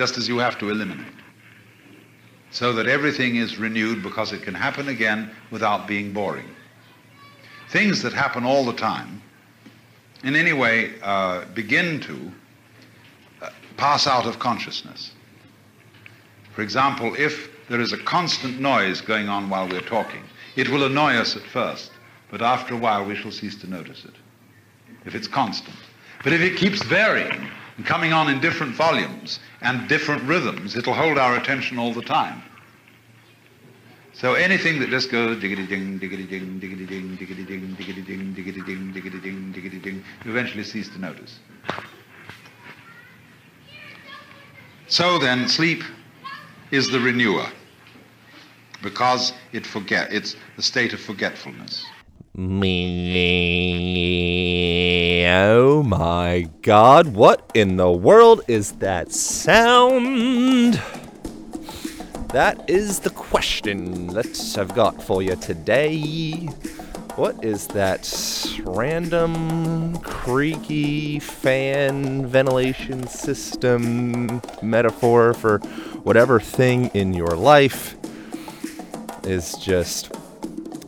just as you have to eliminate, so that everything is renewed because it can happen again without being boring. Things that happen all the time, in any way, uh, begin to uh, pass out of consciousness. For example, if there is a constant noise going on while we're talking, it will annoy us at first, but after a while we shall cease to notice it, if it's constant. But if it keeps varying and coming on in different volumes and different rhythms, it'll hold our attention all the time. So anything that just goes diggity ding, diggity ding, diggity ding, diggity ding, diggity ding, diggity ding, diggity ding, diggity ding, you eventually cease to notice. So then, sleep is the renewer because it forget it's the state of forgetfulness. Me. Oh my god, what in the world is that sound? That is the question that I've got for you today. What is that random, creaky fan ventilation system metaphor for whatever thing in your life is just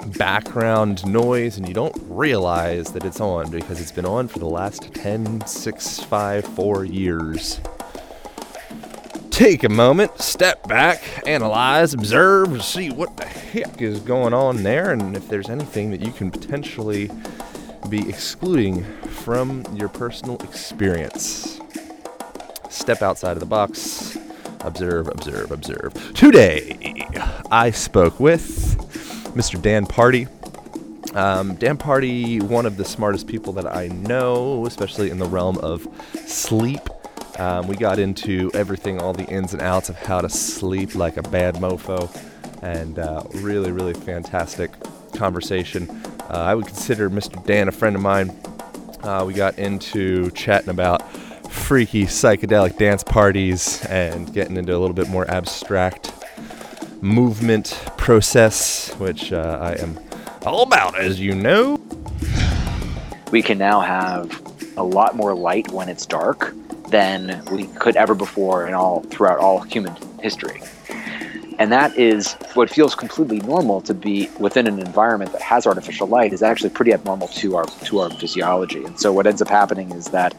background noise and you don't realize that it's on because it's been on for the last 10, 6, 5, 4 years. Take a moment, step back, analyze, observe, see what the heck is going on there, and if there's anything that you can potentially be excluding from your personal experience. Step outside of the box, observe, observe, observe. Today, I spoke with Mr. Dan Pardi. Um, Dan Pardi, one of the smartest people that I know, especially in the realm of sleep. Um, we got into everything, all the ins and outs of how to sleep like a bad mofo, and uh, really, really fantastic conversation. Uh, I would consider Mr. Dan a friend of mine. Uh, we got into chatting about freaky psychedelic dance parties and getting into a little bit more abstract movement process, which uh, I am all about, as you know. we can now have a lot more light when it's dark than we could ever before in all throughout all human history. And that is what feels completely normal to be within an environment that has artificial light is actually pretty abnormal to our to our physiology. And so what ends up happening is that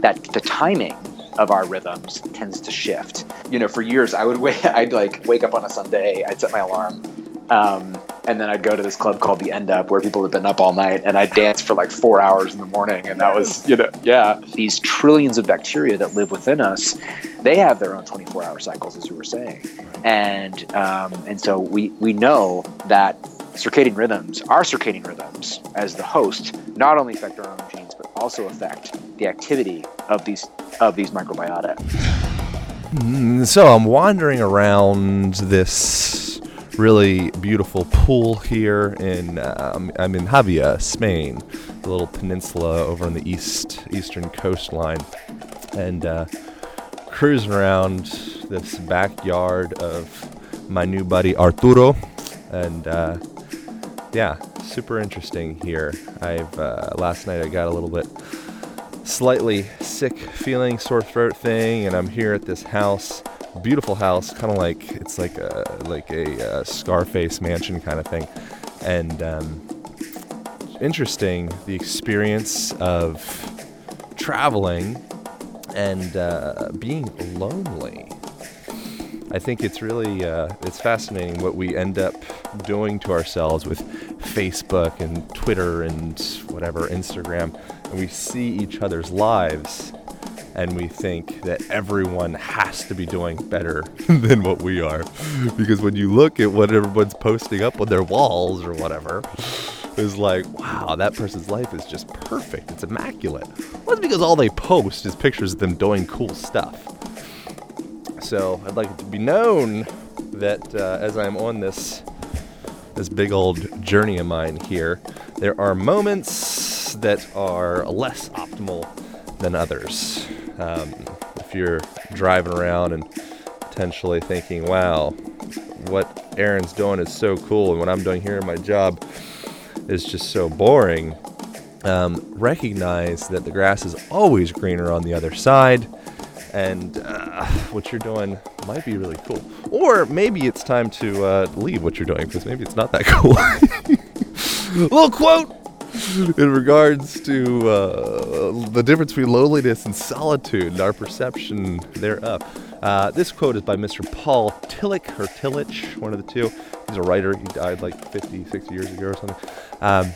that the timing of our rhythms tends to shift. You know, for years I would wait I'd like wake up on a Sunday, I'd set my alarm, um, and then I'd go to this club called the End Up where people had been up all night and I'd dance for like four hours in the morning. And that was, you know, yeah. These trillions of bacteria that live within us, they have their own 24 hour cycles, as you were saying. And, um, and so we, we know that circadian rhythms, our circadian rhythms as the host, not only affect our own genes, but also affect the activity of these, of these microbiota. Mm, So I'm wandering around this really beautiful pool here in um, I'm in Javea, Spain, the little peninsula over on the east eastern coastline, and uh, cruising around this backyard of my new buddy Arturo, and uh, yeah, super interesting here. I've uh, last night I got a little bit slightly sick feeling, sore throat thing, and I'm here at this house, beautiful house, kind of like it's like a like a uh, Scarface mansion kind of thing, and um, interesting the experience of traveling and uh, being lonely. I think it's really uh, it's fascinating what we end up doing to ourselves with Facebook and Twitter and whatever Instagram, and we see each other's lives, and we think that everyone has to be doing better than what we are, because when you look at what everyone's posting up on their walls or whatever, it's like, wow, that person's life is just perfect. It's immaculate. Well, that's because all they post is pictures of them doing cool stuff. So I'd like it to be known that uh, as I'm on this this big old journey of mine here, there are moments that are less optimal than others. Um, if you're driving around and potentially thinking, "Wow, what Aaron's doing is so cool, and what I'm doing here in my job is just so boring," um, recognize that the grass is always greener on the other side, and uh, what you're doing might be really cool. Or maybe it's time to uh, leave what you're doing because maybe it's not that cool. little quote in regards to uh, the difference between loneliness and solitude and our perception thereof. Uh, this quote is by Mr. Paul Tillich or Tillich, one of the two. He's a writer. He died like 50, 60 years ago or something. Um,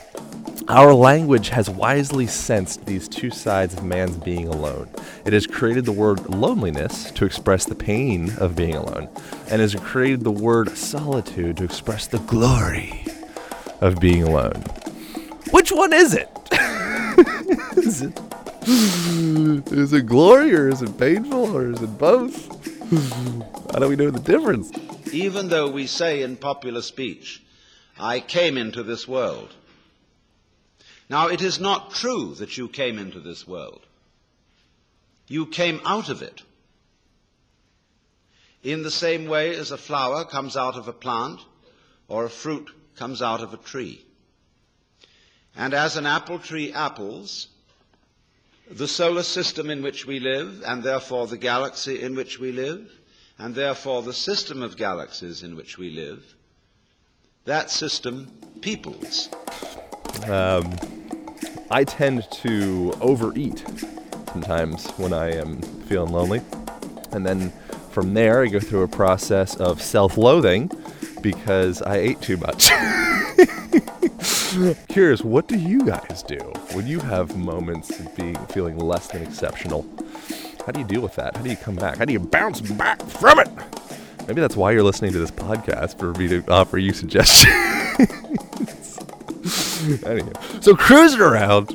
our language has wisely sensed these two sides of man's being alone. It has created the word loneliness to express the pain of being alone, and has created the word solitude to express the glory of being alone. Which one is it? is it is it glory or is it painful or is it both? How do we know the difference? Even though we say in popular speech, I came into this world. Now, it is not true that you came into this world. You came out of it. In the same way as a flower comes out of a plant or a fruit comes out of a tree. And as an apple tree apples, the solar system in which we live, and therefore the galaxy in which we live, and therefore the system of galaxies in which we live, that system peoples. Um, I tend to overeat sometimes when I am feeling lonely. And then from there, I go through a process of self loathing because I ate too much. Curious, what do you guys do when you have moments of being feeling less than exceptional? How do you deal with that? How do you come back? How do you bounce back from it? Maybe that's why you're listening to this podcast for me to offer you suggestions. anyway, so cruising around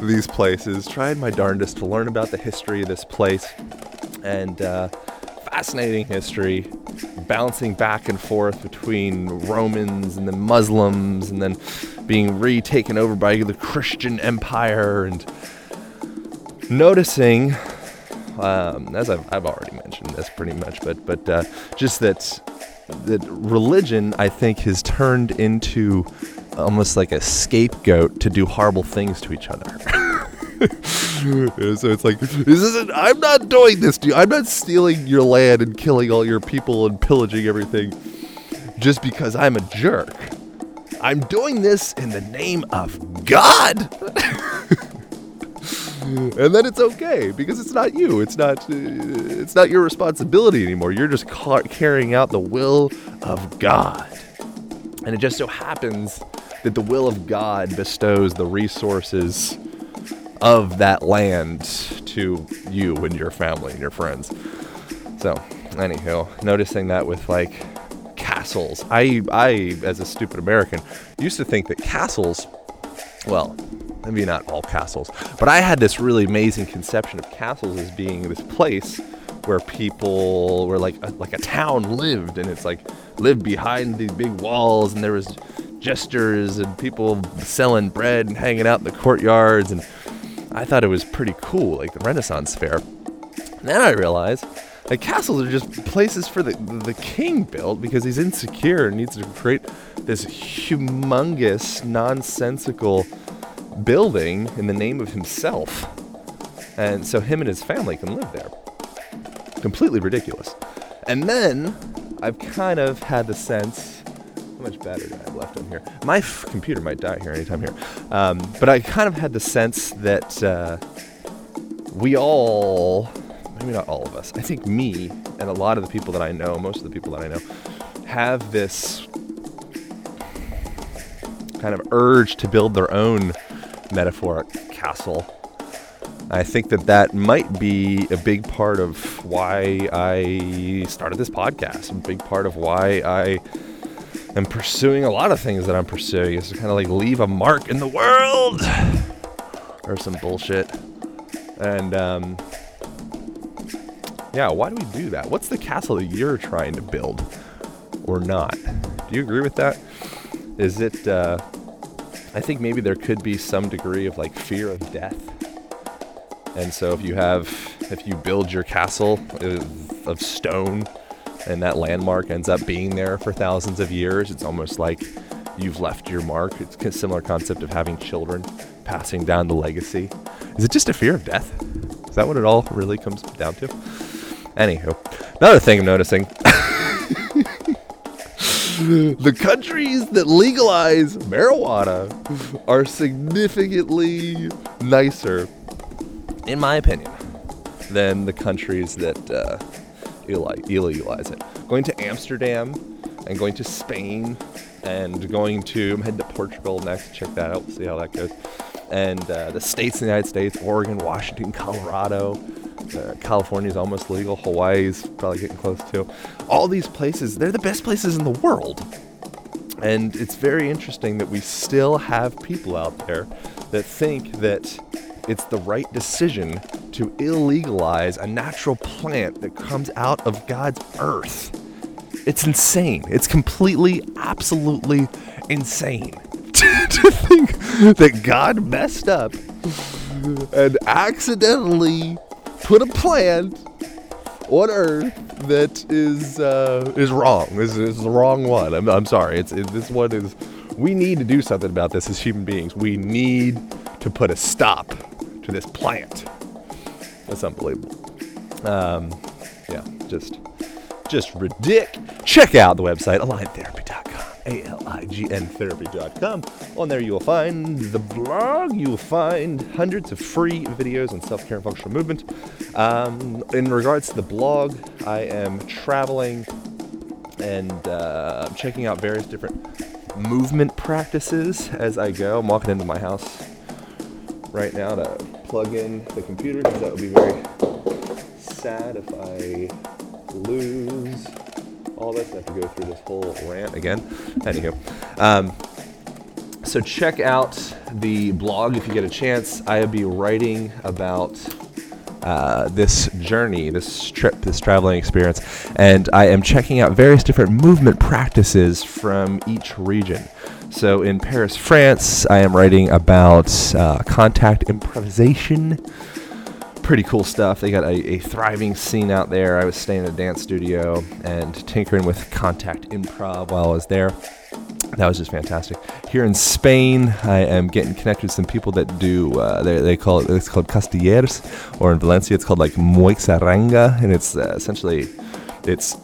these places, trying my darndest to learn about the history of this place, and uh, fascinating history, bouncing back and forth between Romans and then Muslims, and then being retaken over by the Christian Empire, and noticing. Um, as I've, I've already mentioned this pretty much, but but uh, just that that religion I think has turned into almost like a scapegoat to do horrible things to each other. so it's like this isn't. I'm not doing this to you. I'm not stealing your land and killing all your people and pillaging everything just because I'm a jerk. I'm doing this in the name of God. and then it's okay because it's not you. It's not. It's not your responsibility anymore. You're just ca- carrying out the will of God. And it just so happens that the will of God bestows the resources of that land to you and your family and your friends. So, anywho, noticing that with like castles. I I as a stupid American used to think that castles well, maybe not all castles, but I had this really amazing conception of castles as being this place where people where like a, like a town lived and it's like lived behind these big walls and there was jesters and people selling bread and hanging out in the courtyards and I thought it was pretty cool like the Renaissance fair. And then I realized like castles are just places for the the king built because he's insecure and needs to create this humongous nonsensical building in the name of himself. And so him and his family can live there. Completely ridiculous. And then I've kind of had the sense how much battery do I have left on here? My f- computer might die here anytime here. Um, but I kind of had the sense that uh, we all, maybe not all of us, I think me and a lot of the people that I know, most of the people that I know, have this kind of urge to build their own metaphoric castle. I think that that might be a big part of why I started this podcast. A big part of why I am pursuing a lot of things that I'm pursuing is to kind of like leave a mark in the world or some bullshit. And um, Yeah, why do we do that? What's the castle that you're trying to build or not? Do you agree with that? Is it, uh, I think maybe there could be some degree of like fear of death. And so if you have, if you build your castle of, of stone and that landmark ends up being there for thousands of years, it's almost like you've left your mark. It's a similar concept of having children, passing down the legacy. Is it just a fear of death? Is that what it all really comes down to? Anywho, another thing I'm noticing. the countries that legalize marijuana are significantly nicer, in my opinion, than the countries that uh, illegalize it. Going to Amsterdam and going to Spain and going to, I'm heading to Portugal next, check that out, see how that goes. And uh, the states in the United States, Oregon, Washington, Colorado, uh, is almost legal. Hawaii's probably getting close too. All these places, they're the best places in the world. And it's very interesting that we still have people out there that think that it's the right decision to illegalize a natural plant that comes out of God's earth. It's insane. It's completely, absolutely insane to think that God messed up and accidentally put a plant on Earth that is uh, is wrong. This is the wrong one. I'm, I'm sorry. It's it, this one is. We need to do something about this as human beings. We need to put a stop to this plant. That's unbelievable. Um, yeah, just just ridic. Check out the website aligntherapy.com. A-L-I-G-N therapy.com. On there you will find the blog. You will find hundreds of free videos on self-care and functional movement. Um, in regards to the blog, I am traveling and uh, checking out various different movement practices as I go. I'm walking into my house right now to plug in the computer because that would be very sad if I lose all this. I have to go through this whole rant again. Anywho, um, so check out the blog if you get a chance. I'll be writing about uh, this journey, this trip, this traveling experience, and I am checking out various different movement practices from each region. So in Paris, France, I am writing about uh, contact improvisation pretty cool stuff. They got a, a, thriving scene out there. I was staying in a dance studio and tinkering with contact improv while I was there. That was just fantastic. Here in Spain, I am getting connected with some people that do. Uh, they, they call it. It's called Castellers, or in Valencia, it's called like Muixeranga, and it's uh, essentially it's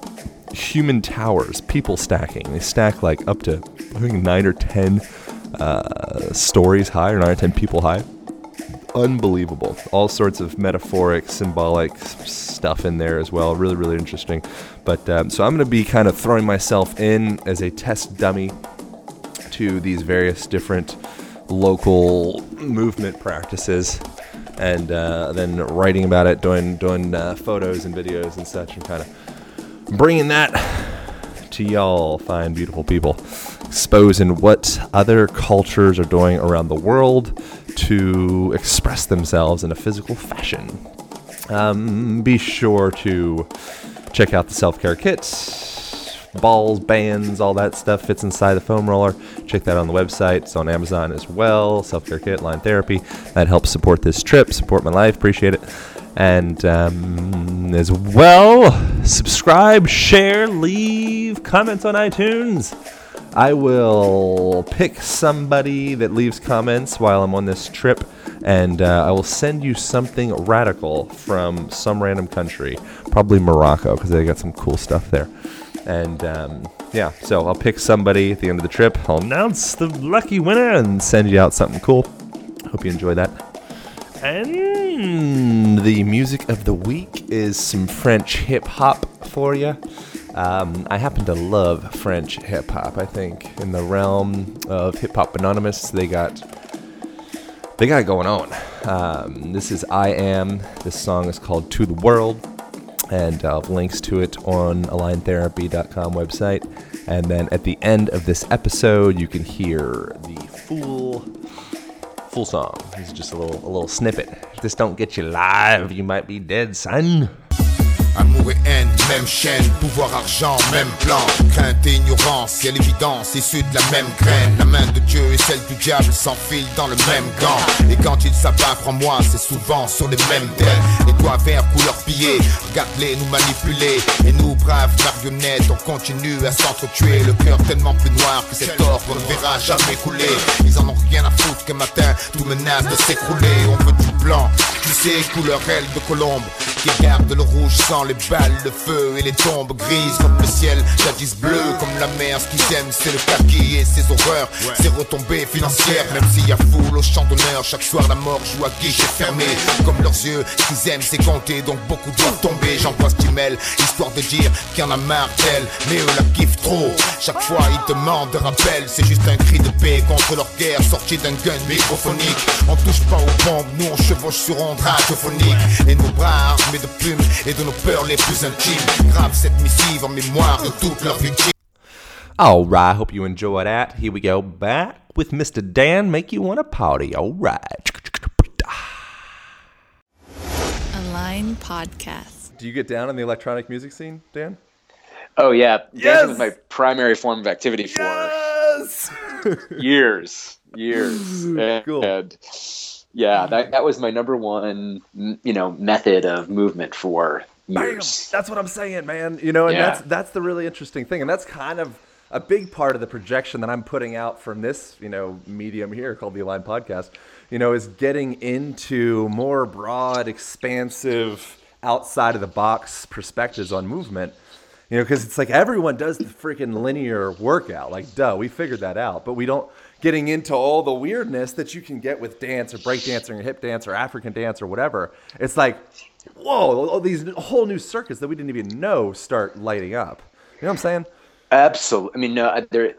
human towers, people stacking. They stack like up to I think nine or ten uh, stories high, or nine or ten people high unbelievable. All sorts of metaphoric, symbolic stuff in there as well. Really, really interesting. But um, so I'm going to be kind of throwing myself in as a test dummy to these various different local movement practices and uh, then writing about it, doing doing uh, photos and videos and such, and kind of bringing that to y'all, fine, beautiful people, exposing what other cultures are doing around the world to express themselves in a physical fashion. Um, be sure to check out the self care kits, balls, bands, all that stuff fits inside the foam roller. Check that on the website. It's on Amazon as well. Self care kit, line therapy. That helps support this trip, support my life. Appreciate it. And um, as well, subscribe, share, leave comments on iTunes. I will pick somebody that leaves comments while I'm on this trip, and uh, I will send you something radical from some random country, probably Morocco, because they got some cool stuff there. And um, yeah, so I'll pick somebody at the end of the trip. I'll announce the lucky winner and send you out something cool. Hope you enjoy that. And the music of the week is some French hip hop for you. Um, I happen to love French hip hop. I think in the realm of Hip Hop Anonymous, they got they got it going on. Um, this is I Am. This song is called To the World, and I'll have links to it on aligntherapy.com website. And then at the end of this episode, you can hear the full full song. This is just a little a little snippet. If this don't get you live, you might be dead, son. Amour et haine, même chaîne, pouvoir, argent, même plan. Crainte et ignorance, y'a l'évidence, issue de la même graine. La main de Dieu et celle du diable s'enfilent dans le même gant. Et quand ils s'abattent, crois-moi, c'est souvent sur les mêmes thèmes. Les doigts verts, couleur pillée, regarde-les nous manipuler. Et nous, braves marionnettes, on continue à s'entretuer. Le cœur tellement plus noir que cet or qu'on ne verra jamais couler. Ils en ont rien à foutre qu'un matin, tout menace de s'écrouler. On veut du blanc, tu sais, couleur aile de colombe. Qui garde le rouge sans les balles, le feu et les tombes grises comme le ciel, jadis bleu comme la mer. Ce qu'ils aiment, c'est le kaki et ses horreurs, ses retombées financières. Même s'il y a foule au champ d'honneur, chaque soir la mort joue à guichet fermé. Comme leurs yeux, ce qu'ils aiment, c'est compter, donc beaucoup doivent tomber. J'envoie ce mail, histoire de dire qu'il y en a marre d'elle, mais eux la kiffent trop. Chaque fois, ils demandent de rappel, c'est juste un cri de paix contre leur guerre, sorti d'un gun microphonique. On touche pas aux bombes, nous on chevauche sur ondes radiophoniques. Et nos bras armés de plumes et de nos peurs les plus intimes. Grave cette missive en mémoire de toutes leurs victimes. All right, hope you enjoy that. Here we go back with Mr. Dan. Make you want to party. All right. Align Podcast. Do you get down on the electronic music scene, Dan? Oh yeah, Yes! dancing was my primary form of activity for Yes. years, years. And, Cool. and, yeah, that, that was my number one, you know, method of movement for Bam! That's what I'm saying, man. You know, and Yeah. that's that's the really interesting thing, and that's kind of a big part of the projection that I'm putting out from this, you know, medium here called the Align Podcast. You know, is getting into more broad, expansive, outside of the box perspectives on movement. You know, because it's like everyone does the freaking linear workout. Like, duh, we figured that out. But we don't getting into all the weirdness that you can get with dance or breakdancing or hip dance or African dance or whatever. It's like, whoa, all these whole new circuits that we didn't even know start lighting up. You know what I'm saying? Absolutely. I mean, no, uh, there,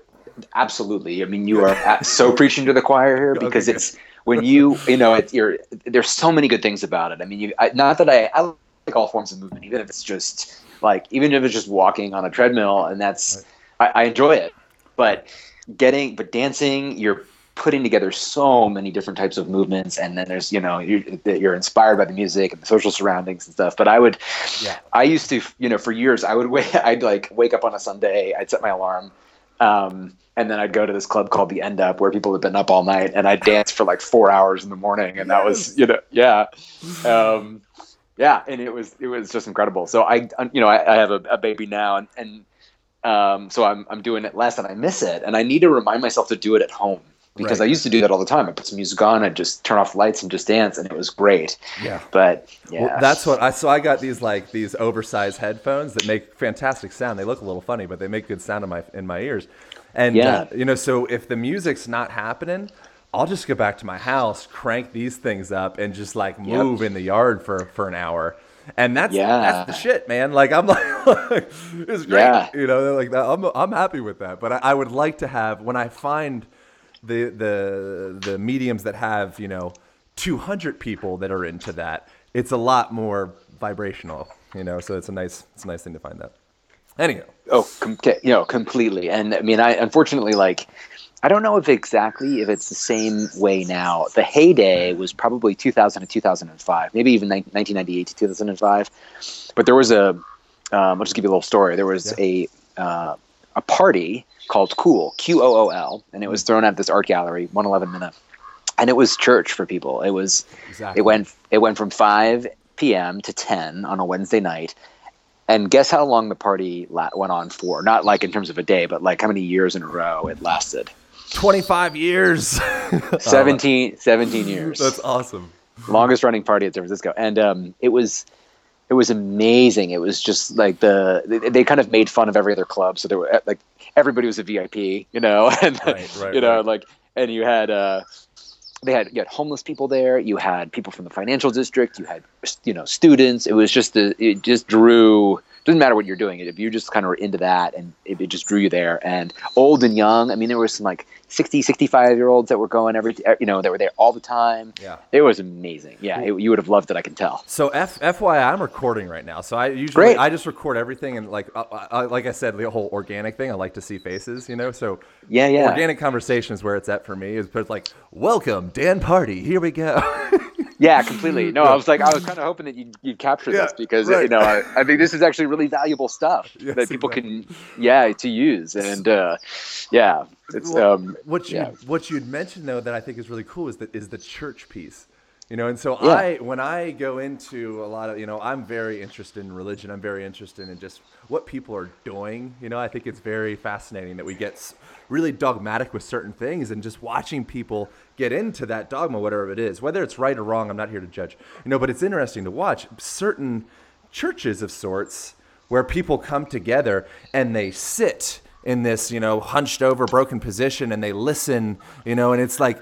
absolutely. I mean, you are so preaching to the choir here because Okay, it's when you, you know, it's you're. There's so many good things about it. I mean, you, I, not that I, I like all forms of movement, even if it's just like, even if it's just walking on a treadmill, and that's, I, I enjoy it. But getting, but dancing, you're putting together so many different types of movements, and then there's, you know, you're, you're inspired by the music and the social surroundings and stuff. But I would, Yeah. I used to, you know, for years, I would wait. I'd like wake up on a Sunday. I'd set my alarm, um, and then I'd go to this club called the End Up, where people had been up all night, and I'd dance for like four hours in the morning, and that was, you know, yeah, um, yeah, and it was it was just incredible. So I, you know, I, I have a, a baby now, and and um, so I'm I'm doing it less, and I miss it, and I need to remind myself to do it at home. Because Right. I used to do that all the time. I put some music on, I'd just turn off lights and just dance, and it was great. Yeah. But yeah, Well, that's what I so I got these like these oversized headphones that make fantastic sound. They look a little funny, but they make good sound in my in my ears. And Yeah. uh, you know, so if the music's not happening, I'll just go back to my house, crank these things up, and just like move in the yard for for an hour. And that's Yeah. that's the shit, man. Like I'm like, it's great. Yeah. You know, like that. I'm I'm happy with that. But I, I would like to have when I find the the the mediums that have you know 200 people that are into that it's a lot more vibrational you know so it's a nice it's a nice thing to find that anyhow Oh, com- you know, completely. And I mean, I unfortunately like, I don't know if exactly if it's the same way now. The heyday was probably 2000 to 2005, maybe even nin- 1998 to 2005. But there was a, um, I'll just give you a little story. There was a uh, a party called Cool, Q O O L, and it was thrown at this art gallery, 111 Minna, and it was church for people. It was Exactly. it went it went from 5 p.m. to 10 on a Wednesday night. And guess how long the party la- went on for? Not like in terms of a day, but like how many years in a row it lasted. 25 years 17, 17 years. that's awesome longest running party at San Francisco, and um, it was it was amazing. It was just like the they, they kind of made fun of every other club, so there were like everybody was a VIP, you know, and Right, right, you know, right. like and you had uh, they had you had homeless people there, you had people from the financial district, you had you know students. It was just the it just drew. Doesn't matter what you're doing. If you just kind of were into that, and it, it just drew you there, and old and young. I mean, there were some like 60, 65 year olds that were going every, you know, that were there all the time. Yeah. It was amazing. Yeah, it, you would have loved it. I can tell. so F, FYI, I'm recording right now. So I usually Great. I just record everything and like uh, uh, like I said, the whole organic thing. I like to see faces, you know. So Yeah, yeah. organic conversation is where it's at for me. Is put like, welcome Dan Pardi. Here we go. Yeah, completely. No, I was like, I was kind of hoping that you'd, you'd capture Yeah, this because right. you know, I, I think this is actually really valuable stuff Yes, that people can, yeah, to use, and uh, yeah, it's Well, um, what you yeah. what you'd mentioned though that I think is really cool is that is the church piece. You know, and so Yeah. I when I go into a lot of you know I'm very interested in religion. I'm very interested in just what people are doing. You know, I think it's very fascinating that we get really dogmatic with certain things and just watching people get into that dogma, whatever it is, whether it's right or wrong. I'm not here to judge. You know, but it's interesting to watch certain churches of sorts where people come together and they sit in this, you know, hunched over, broken position and they listen, you know, and it's like,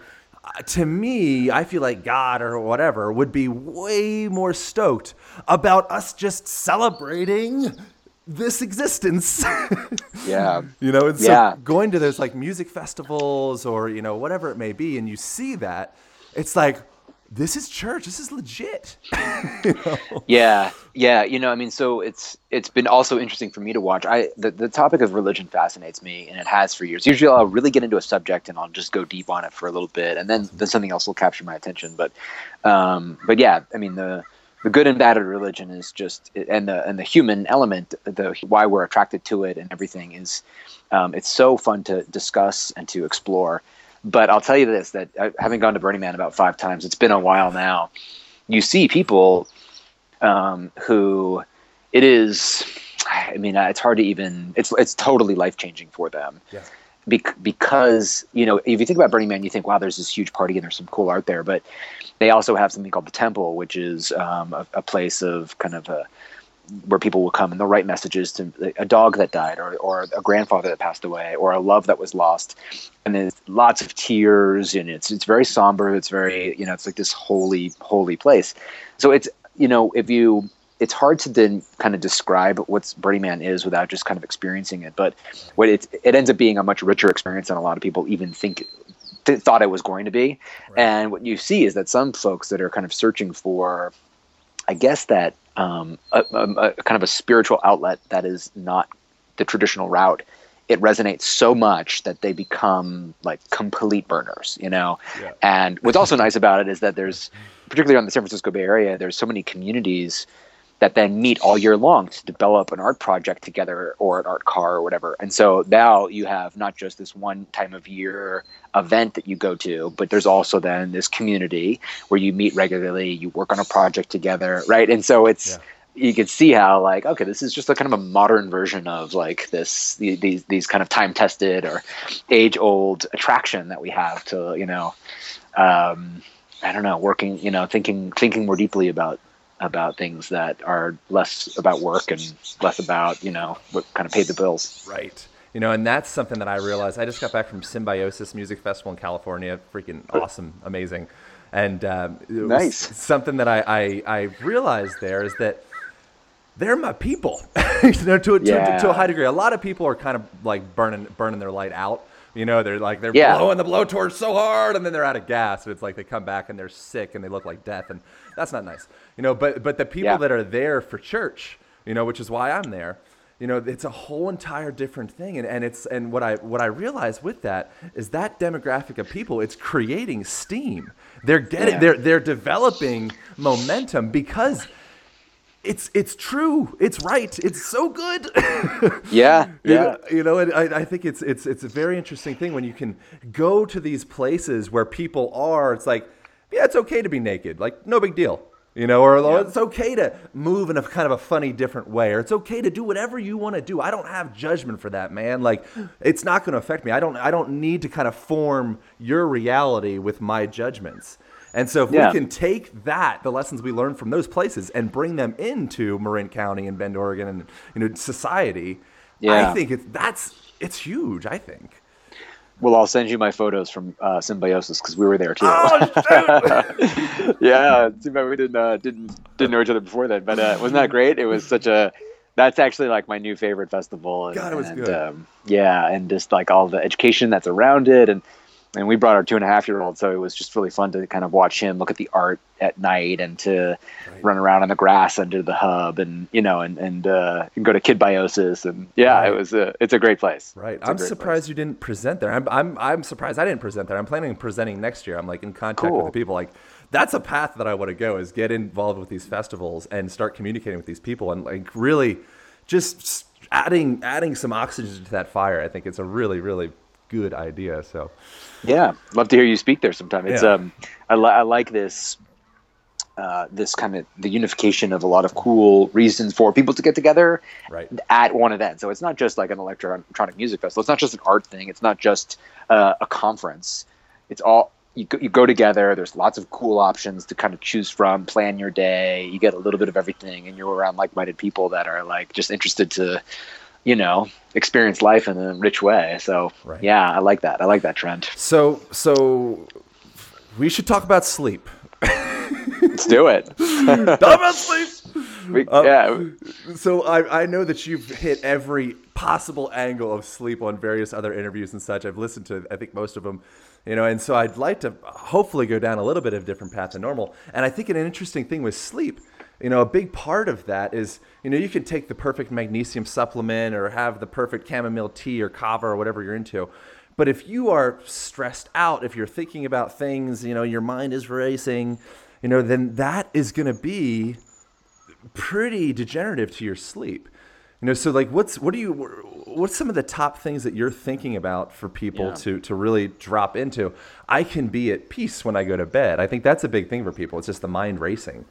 to me, I feel like God or whatever would be way more stoked about us just celebrating this existence. yeah, you know, and so Yeah. going to those like music festivals or, you know, whatever it may be, and you see that, it's like, this is church. This is legit. You know? yeah, yeah. You know, I mean, so it's it's been also interesting for me to watch. I the, the topic of religion fascinates me, and it has for years. Usually, I'll really get into a subject and I'll just go deep on it for a little bit, and then then something else will capture my attention. But um, but yeah, I mean the the good and bad of religion is just and the and the human element, the why we're attracted to it and everything is um, it's so fun to discuss and to explore. But I'll tell you this: that uh, having gone to Burning Man about five times, it's been a while now. You see people um, who it is. I mean, it's hard to even. It's it's totally life changing for them. Yeah. Bec- because you know, if you think about Burning Man, you think, wow, there's this huge party and there's some cool art there. But they also have something called the Temple, which is um, a, a place of kind of a where people will come and they'll write messages to a dog that died or, or a grandfather that passed away or a love that was lost and there's lots of tears and it's it's very somber it's very you know it's like this holy holy place so it's you know if you it's hard to then kind of describe what Burning Man is without just kind of experiencing it but what it it ends up being a much richer experience than a lot of people even think th- thought it was going to be and what you see is that some folks that are kind of searching for I guess that um, a, a, a kind of a spiritual outlet that is not the traditional route. It resonates so much that they become like complete burners, you know. Yeah. And what's also nice about it is that there's, particularly on the San Francisco Bay Area, there's so many communities that then meet all year long to develop an art project together or an art car or whatever. And so now you have not just this one time of year event that you go to, but there's also then this community where you meet regularly, you work on a project together, right? And so it's you can see how like okay, this is just a kind of a modern version of like this these these kind of time tested or age old attraction that we have to you know um, I don't know working you know thinking thinking more deeply about about things that are less about work and less about you know what kind of paid the bills. Right. You know, and that's something that I realized. I just got back from Symbiosis Music Festival in California. Freaking awesome, amazing. And um, it was Nice. something that I, I, I realized there is that they're my people. you know, to, a- to, Yeah. to a high degree. A lot of people are kind of like burning burning their light out. You know, they're like they're Yeah. blowing the blowtorch so hard, and then they're out of gas. and it's like they come back and they're sick and they look like death, and that's not nice. You know, but but the people Yeah. that are there for church, you know, which is why I'm there. You know, it's a whole entire different thing, and, and it's and what I what I realize with that is that demographic of people, it's creating steam. They're getting Yeah. they're they're developing momentum because it's it's true, it's right, it's so good. Yeah, You yeah. know, you know, and I, I think it's it's it's a very interesting thing when you can go to these places where people are. It's like, yeah, it's okay to be naked, like no big deal, you know, or or it's okay to move in a kind of a funny, different way, or it's okay to do whatever you want to do. I don't have judgment for that, man. Like, it's not going to affect me. I don't I don't need to kind of form your reality with my judgments. And so if Yeah. we can take that, the lessons we learned from those places, and bring them into Marin County and Bend, Oregon, and you know society, Yeah. I think it's that's it's huge. I think. Well, I'll send you my photos from uh, Symbiosis because we were there too. Oh, yeah, too bad we didn't uh, didn't didn't know each other before then. But uh, wasn't that great? It was such a. That's actually like my new favorite festival. And, God, it was and, good. Um, yeah, and just like all the education that's around it, and and we brought our two and a half year old, so it was just really fun to kind of watch him look at the art at night and to run around on the grass under the hub, and you know, and and, uh, and go to Kid Biosis, and yeah, Right. it was a it's a great place. Right. It's I'm surprised you didn't present there. I'm, I'm I'm surprised I didn't present there. I'm planning on presenting next year. I'm like in contact with the people. Like that's a path that I want to go is get involved with these festivals and start communicating with these people and like really just adding adding some oxygen to that fire. I think it's a really really good idea. So yeah, love to hear you speak there sometime. It's Yeah. um, I, li- I like this. Uh, this kind of the unification of a lot of cool reasons for people to get together Right. at one event. So it's not just like an electronic music festival. It's not just an art thing. It's not just uh, a conference. It's all you go, you go together. There's lots of cool options to kind of choose from. Plan your day. You get a little bit of everything, and you're around like-minded people that are like just interested to, you know, experience life in a rich way. So Right. yeah, I like that. I like that trend. so so we should talk about sleep. Let's do it. talk about sleep. We- Uh, yeah. So I, I know that you've hit every possible angle of sleep on various other interviews and such. I've listened to I think most of them, you know, and so I'd like to hopefully go down a little bit of a different path than normal. And I think an interesting thing with sleep, you know, a big part of that is, you know, you can take the perfect magnesium supplement or have the perfect chamomile tea or kava or whatever you're into. But if you are stressed out, if you're thinking about things, you know, your mind is racing, you know, then that is going to be pretty degenerative to your sleep. You know, so like, what's what do you what's some of the top things that you're thinking about for people Yeah. to to really drop into? I can be at peace when I go to bed. I think that's a big thing for people. It's just the mind racing.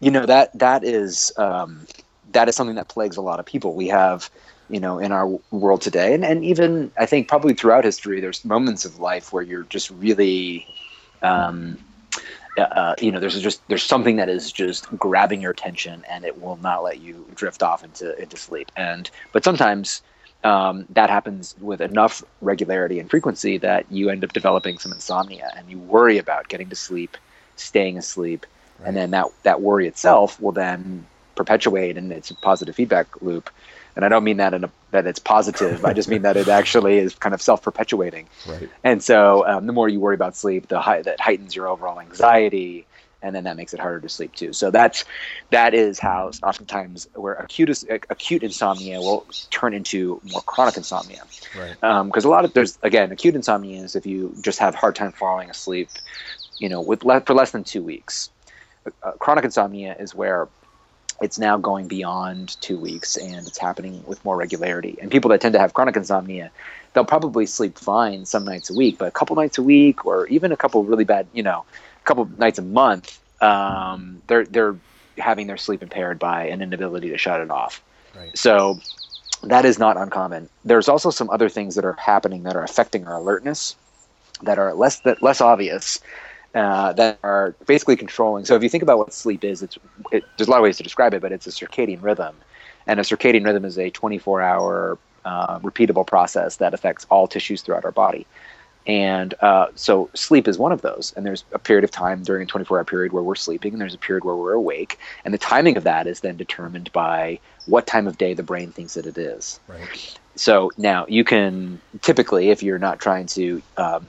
You know that that is um, that is something that plagues a lot of people. We have, you know, in our world today, and, and even I think probably throughout history, there's moments of life where you're just really, um, uh, you know, there's just there's something that is just grabbing your attention, and it will not let you drift off into into sleep. And but sometimes. Um, that happens with enough regularity and frequency that you end up developing some insomnia and you worry about getting to sleep, staying asleep, and then that that worry itself will then perpetuate and it's a positive feedback loop. And i don't mean that in a that it's positive i just mean that it actually is kind of self-perpetuating. Right. and so um, the more you worry about sleep the high, that heightens your overall anxiety and then that makes it harder to sleep too. So that's that is how oftentimes where acute acute insomnia will turn into more chronic insomnia. Right. because a lot of there's again acute insomnia is if you just have a hard time falling asleep you know with le- for less than two weeks uh, chronic insomnia is where it's now going beyond two weeks and it's happening with more regularity and people that tend to have chronic insomnia they'll probably sleep fine some nights a week but a couple nights a week or even a couple really bad you know a couple nights a month um, they're they're having their sleep impaired by an inability to shut it off Right. so that is not uncommon. There's also some other things that are happening that are affecting our alertness, that are less that less obvious, uh, that are basically controlling. So if you think about what sleep is, it's it, there's a lot of ways to describe it, but it's a circadian rhythm, and a circadian rhythm is a 24-hour uh, repeatable process that affects all tissues throughout our body. And uh, so sleep is one of those. And there's a period of time during a 24 hour period where we're sleeping, and there's a period where we're awake. And the timing of that is then determined by what time of day the brain thinks that it is. Right. So now you can typically, if you're not trying to um,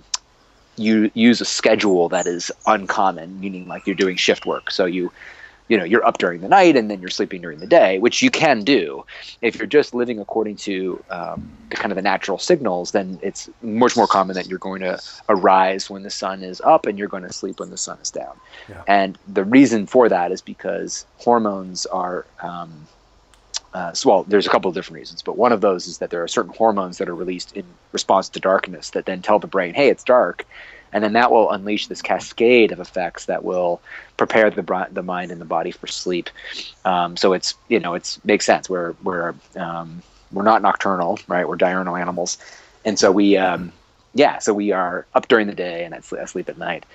you use a schedule that is uncommon, meaning like you're doing shift work. So you you know you're up during the night and then you're sleeping during the day, which you can do. If you're just living according to um, the kind of the natural signals, then it's much more common that you're going to arise when the sun is up and you're going to sleep when the sun is down. Yeah. And the reason for that is because hormones are um, uh, so, well, there's a couple of different reasons, but one of those is that there are certain hormones that are released in response to darkness that then tell the brain, "Hey, it's dark," and then that will unleash this cascade of effects that will prepare the the mind and the body for sleep. Um, so it's you know it's makes sense. We're we're um, we're not nocturnal, right? We're diurnal animals, and so we um, yeah, so we are up during the day and asleep at night.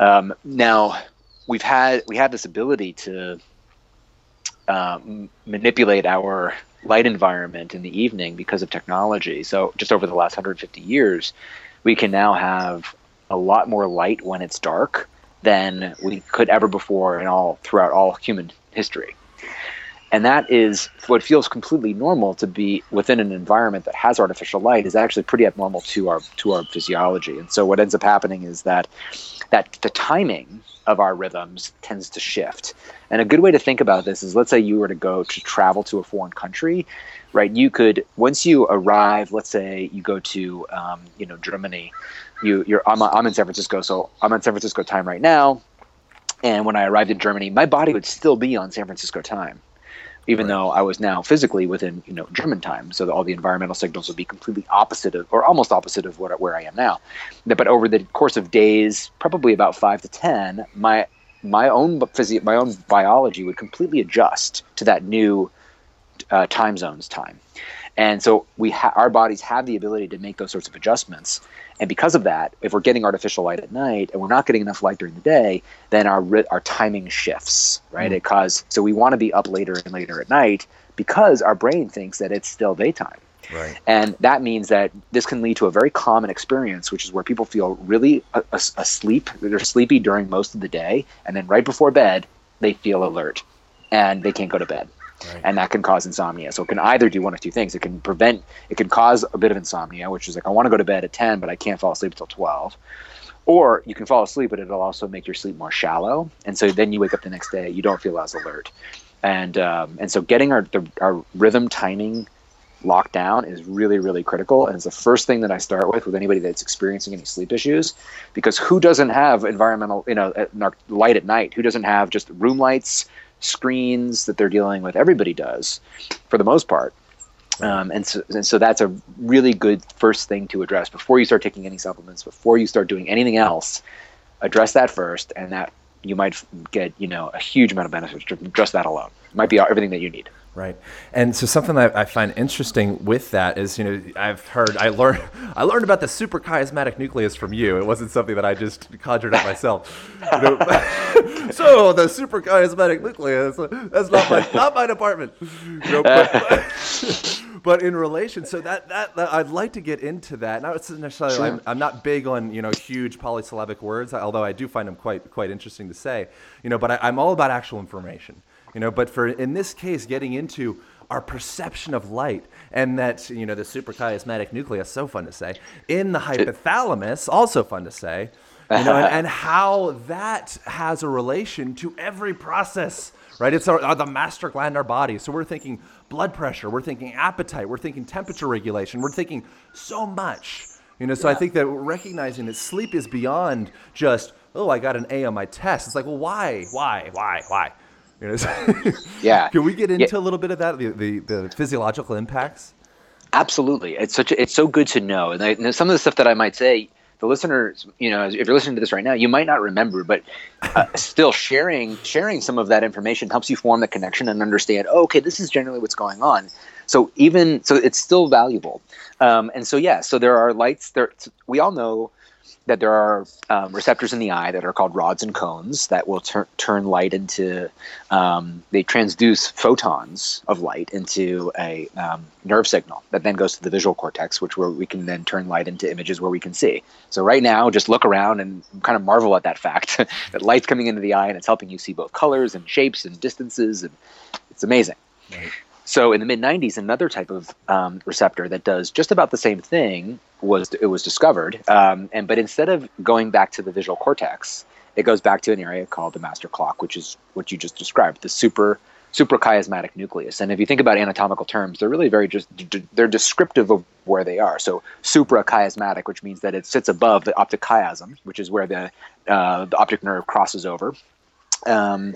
Um, now we've had we have this ability to um, manipulate our light environment in the evening because of technology. So just over the last 150 years, we can now have a lot more light when it's dark than we could ever before in all throughout all human history. And that is what feels completely normal to be within an environment that has artificial light is actually pretty abnormal to our to our physiology. And so what ends up happening is that that the timing of our rhythms tends to shift. And a good way to think about this is let's say you were to go to travel to a foreign country, right? You could once you arrive, let's say you go to um, you know Germany, you you're I'm, I'm in San Francisco, so I'm on San Francisco time right now. And when I arrived in Germany, my body would still be on San Francisco time, even right. though I was now physically within you know German time. So all the environmental signals would be completely opposite of, or almost opposite of what where I am now. But over the course of days, probably about five to ten, my my own physio- my own biology would completely adjust to that new uh, time zones time. And so we ha- our bodies have the ability to make those sorts of adjustments. And because of that, if we're getting artificial light at night and we're not getting enough light during the day, then our our timing shifts, right? Mm. It cause so we want to be up later and later at night because our brain thinks that it's still daytime. Right. And that means that this can lead to a very common experience, which is where people feel really asleep. They're sleepy during most of the day, and then right before bed, they feel alert, and they can't go to bed. Right. And that can cause insomnia. So it can either do one of two things. It can prevent, it can cause a bit of insomnia, which is like, I want to go to bed at 10, but I can't fall asleep until 12. Or you can fall asleep, but it'll also make your sleep more shallow. And so then you wake up the next day, you don't feel as alert. And, um, and so getting our, the, our rhythm timing locked down is really, really critical. And it's the first thing that I start with with anybody that's experiencing any sleep issues, because who doesn't have environmental, you know, light at night? Who doesn't have just room lights, screens that they're dealing with. Everybody does, for the most part. Um, and, so, and so that's a really good first thing to address before you start taking any supplements, before you start doing anything else. Address that first, and that you might get you know a huge amount of benefits just that alone. It might be everything that you need. Right, and so something that I find interesting with that is, you know, I've heard, I learned, I learned about the suprachiasmatic nucleus from you. It wasn't something that I just conjured up myself. You know, so the suprachiasmatic nucleus, that's not my, not my department. You know, but, but, in relation, so that, that, that I'd like to get into that. Not necessarily, sure. I'm, I'm, not big on you know huge polysyllabic words, although I do find them quite quite interesting to say. You know, but I, I'm all about actual information you know but for in this case getting into our perception of light and that you know the suprachiasmatic nucleus so fun to say in the hypothalamus also fun to say you know and, and how that has a relation to every process right? It's our, our, the master gland in our body. So we're thinking blood pressure we're thinking appetite we're thinking temperature regulation we're thinking so much you know? So yeah. i think that recognizing that sleep is beyond just oh i got an a on my test. It's like well why why why why you know, yeah. Can we get into yeah. a little bit of that, the, the, the physiological impacts? Absolutely. It's such a, it's so good to know. And, I, and some of the stuff that I might say, the listeners, you know, if you're listening to this right now, you might not remember, but uh, still sharing sharing some of that information helps you form the connection and understand. Oh, okay, this is generally what's going on. So even so, it's still valuable. Um, and so yeah, so there are lights. There, we all know that there are um, receptors in the eye that are called rods and cones that will tur- turn light into um, they transduce photons of light into a um, nerve signal that then goes to the visual cortex which where we can then turn light into images where we can see so right now just look around and kind of marvel at that fact that light's coming into the eye and it's helping you see both colors and shapes and distances and it's amazing right. So in the mid 90s, another type of um, receptor that does just about the same thing was it was discovered, um, and but instead of going back to the visual cortex, it goes back to an area called the master clock, which is what you just described, the super suprachiasmatic nucleus. And if you think about anatomical terms, they're really very just they're descriptive of where they are. So suprachiasmatic, which means that it sits above the optic chiasm, which is where the uh, the optic nerve crosses over. Um,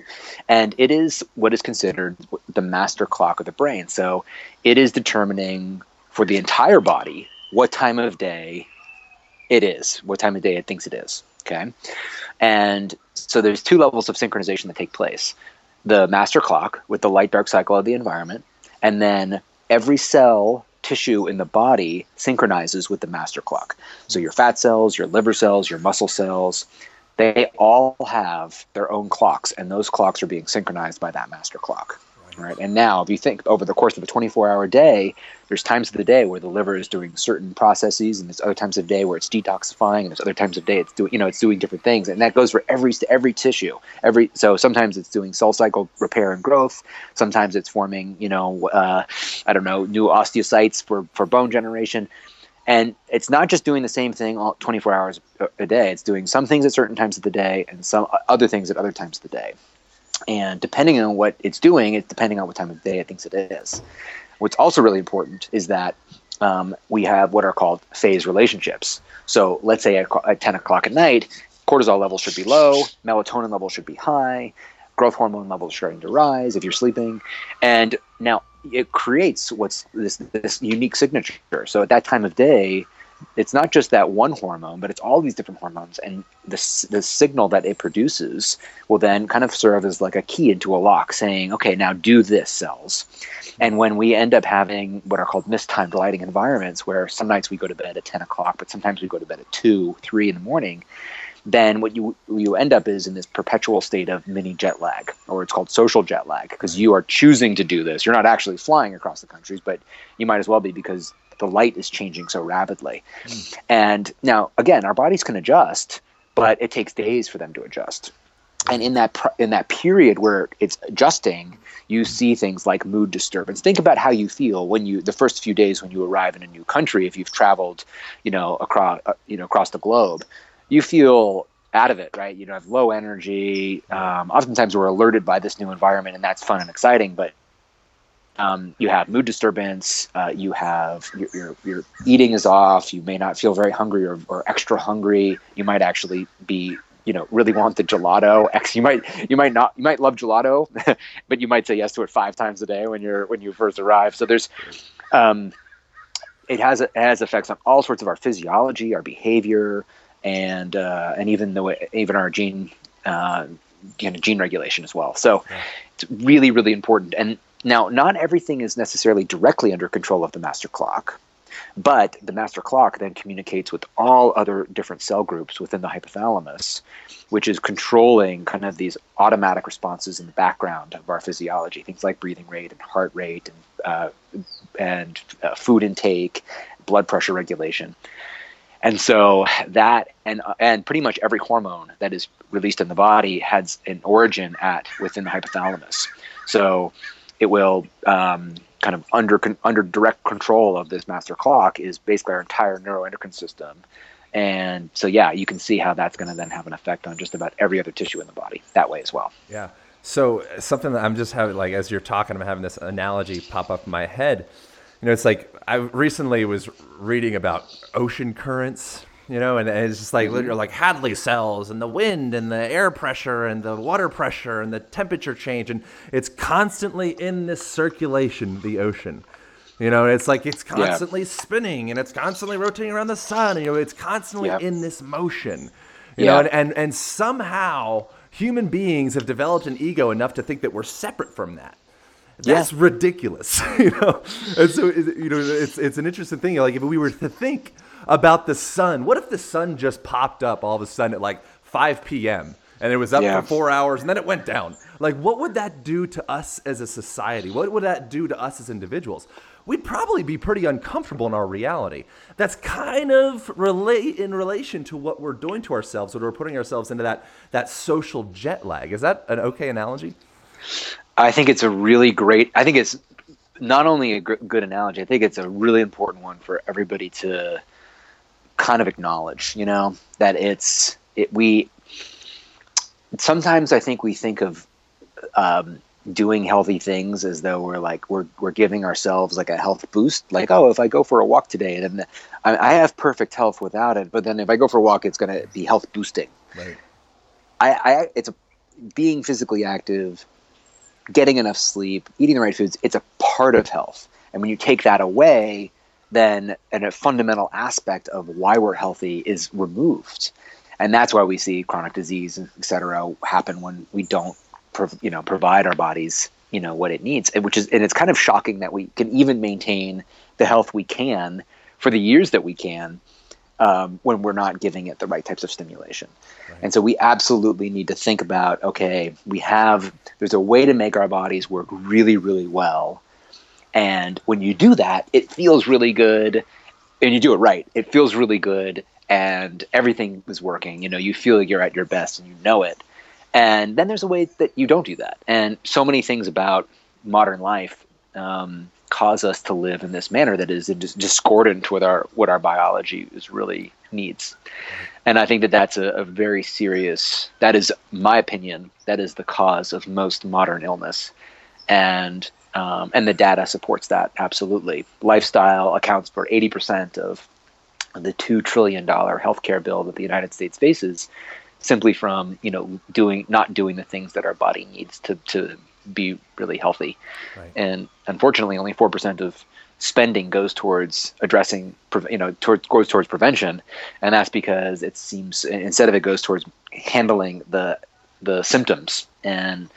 and it is what is considered the master clock of the brain. So it is determining for the entire body what time of day it is, what time of day it thinks it is. Okay. And so there's two levels of synchronization that take place the master clock with the light dark cycle of the environment, and then every cell tissue in the body synchronizes with the master clock. So your fat cells, your liver cells, your muscle cells, they all have their own clocks, and those clocks are being synchronized by that master clock. Right. And now, if you think over the course of a 24 hour day, there's times of the day where the liver is doing certain processes, and there's other times of the day where it's detoxifying, and there's other times of day it's doing, you know, it's doing different things, and that goes for every every tissue. Every so sometimes it's doing cell cycle repair and growth. Sometimes it's forming, you know, uh, I don't know, new osteocytes for for bone generation. And it's not just doing the same thing all 24 hours a day. It's doing some things at certain times of the day and some other things at other times of the day. And depending on what it's doing, it's depending on what time of day it thinks it is. What's also really important is that um, we have what are called phase relationships. So let's say at, at 10 o'clock at night, cortisol levels should be low, melatonin levels should be high, growth hormone levels starting to rise if you're sleeping, and now it creates what's this this unique signature. So at that time of day, it's not just that one hormone, but it's all these different hormones, and the the signal that it produces will then kind of serve as like a key into a lock, saying, "Okay, now do this, cells." And when we end up having what are called mistimed lighting environments, where some nights we go to bed at ten o'clock, but sometimes we go to bed at two, three in the morning, then what you you end up is in this perpetual state of mini jet lag, or it's called social jet lag, because you are choosing to do this. You're not actually flying across the countries, but you might as well be because the light is changing so rapidly. Mm. And now, again, our bodies can adjust, but it takes days for them to adjust. And in that in that period where it's adjusting, you see things like mood disturbance. Think about how you feel when you the first few days when you arrive in a new country. If you've traveled, you know across uh, you know across the globe, you feel out of it, right? You know, have low energy. Um, oftentimes, we're alerted by this new environment, and that's fun and exciting. But um, you have mood disturbance. Uh, you have your, your, your eating is off. You may not feel very hungry or, or extra hungry. You might actually be you know really want the gelato x you might you might not you might love gelato but you might say yes to it five times a day when you're when you first arrive so there's um, it has it has effects on all sorts of our physiology our behavior and uh, and even the way, even our gene uh, you know, gene regulation as well. So it's really really important. And now, not everything is necessarily directly under control of the master clock, but the master clock then communicates with all other different cell groups within the hypothalamus, which is controlling kind of these automatic responses in the background of our physiology, things like breathing rate and heart rate and uh, and uh, food intake, blood pressure regulation. And so that and and pretty much every hormone that is released in the body has an origin at within the hypothalamus. So it will um, kind of under under direct control of this master clock is basically our entire neuroendocrine system. And so yeah, you can see how that's going to then have an effect on just about every other tissue in the body that way as well. Yeah. So something that I'm just having like as you're talking, I'm having this analogy pop up in my head you know, it's like I recently was reading about ocean currents, you know, and, it's just like mm-hmm. literally like Hadley cells and the wind and the air pressure and the water pressure and the temperature change, and it's constantly in this circulation, the ocean. You know, it's like it's constantly yeah. spinning and it's constantly rotating around the sun. You know, it's constantly yeah. in this motion. You yeah. know, and, and and somehow human beings have developed an ego enough to think that we're separate from that. That's ridiculous, you know. And so, you know, it's it's an interesting thing. Like if we were to think about the sun, what if the sun just popped up all of a sudden at like 5 p.m. and it was up yeah. for four hours and then it went down? Like, what would that do to us as a society? What would that do to us as individuals? We'd probably be pretty uncomfortable in our reality. That's kind of relate in relation to what we're doing to ourselves when we're putting ourselves into that that social jet lag. Is that an okay analogy? I think it's a really great. I think it's not only a good analogy. I think it's a really important one for everybody to kind of acknowledge. You know that it's it. We sometimes I think we think of um, doing healthy things as though we're like we're we're giving ourselves like a health boost. Like oh, if I go for a walk today, then I, I have perfect health without it. But then if I go for a walk, it's going to be health boosting. Right. I, I it's a being physically active getting enough sleep, eating the right foods, it's a part of health. And when you take that away, then and a fundamental aspect of why we're healthy is removed. And that's why we see chronic disease, et cetera, happen when we don't, you know, provide our bodies, you know, what it needs. Which is, and it's kind of shocking that we can even maintain the health we can for the years that we can um, when we're not giving it the right types of stimulation. Right. And so we absolutely need to think about okay, we have, there's a way to make our bodies work really, really well. And when you do that, it feels really good. And you do it right, it feels really good. And everything is working. You know, you feel like you're at your best and you know it. And then there's a way that you don't do that. And so many things about modern life um, cause us to live in this manner that is discordant with our what our biology is really needs. And I think that that's a, a very serious. That is my opinion. That is the cause of most modern illness, and Um, and the data supports that absolutely. Lifestyle accounts for 80% of the two trillion dollar healthcare bill that the United States faces, simply from you know doing not doing the things that our body needs to to be really healthy. Right. And unfortunately, only four percent of spending goes towards addressing you know towards goes towards prevention, and that's because it seems instead of it goes towards handling the the symptoms and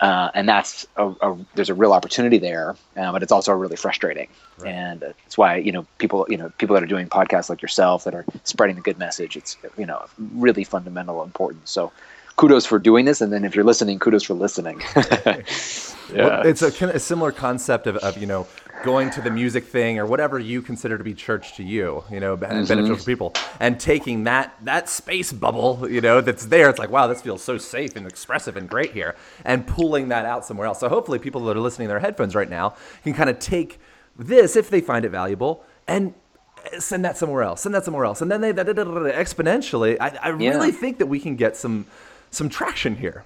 uh, and that's a, a, there's a real opportunity there, uh, but it's also really frustrating, right. and that's why you know people you know people that are doing podcasts like yourself that are spreading the good message. It's you know really fundamental importance. So kudos for doing this, and then if you're listening, kudos for listening. yeah, well, it's a, a similar concept of, of you know going to the music thing or whatever you consider to be church to you, you know, mm-hmm. beneficial for people, and taking that that space bubble, you know, that's there. It's like, wow, this feels so safe and expressive and great here, and pulling that out somewhere else. So hopefully, people that are listening to their headphones right now can kind of take this if they find it valuable and send that somewhere else, send that somewhere else, and then they exponentially. I, I yeah. really think that we can get some some traction here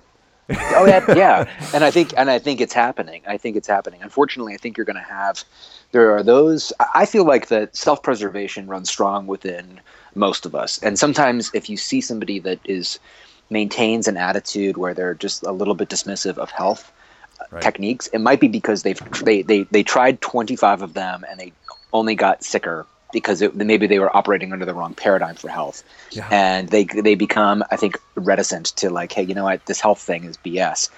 oh yeah, yeah, and I think and I think it's happening. I think it's happening. Unfortunately, I think you're going to have there are those. I feel like that self-preservation runs strong within most of us, and sometimes if you see somebody that is maintains an attitude where they're just a little bit dismissive of health right. techniques, it might be because they've they, they they tried 25 of them and they only got sicker because it, maybe they were operating under the wrong paradigm for health, yeah. and they they become I think reticent to like, hey, you know what, this health thing is BS.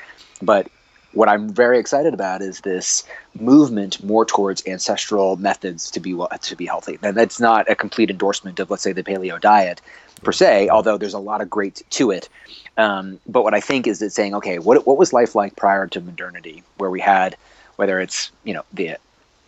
But what I'm very excited about is this movement more towards ancestral methods to be to be healthy. And that's not a complete endorsement of, let's say, the paleo diet per se, although there's a lot of great to it. Um, but what I think is that saying, okay, what what was life like prior to modernity, where we had whether it's you know the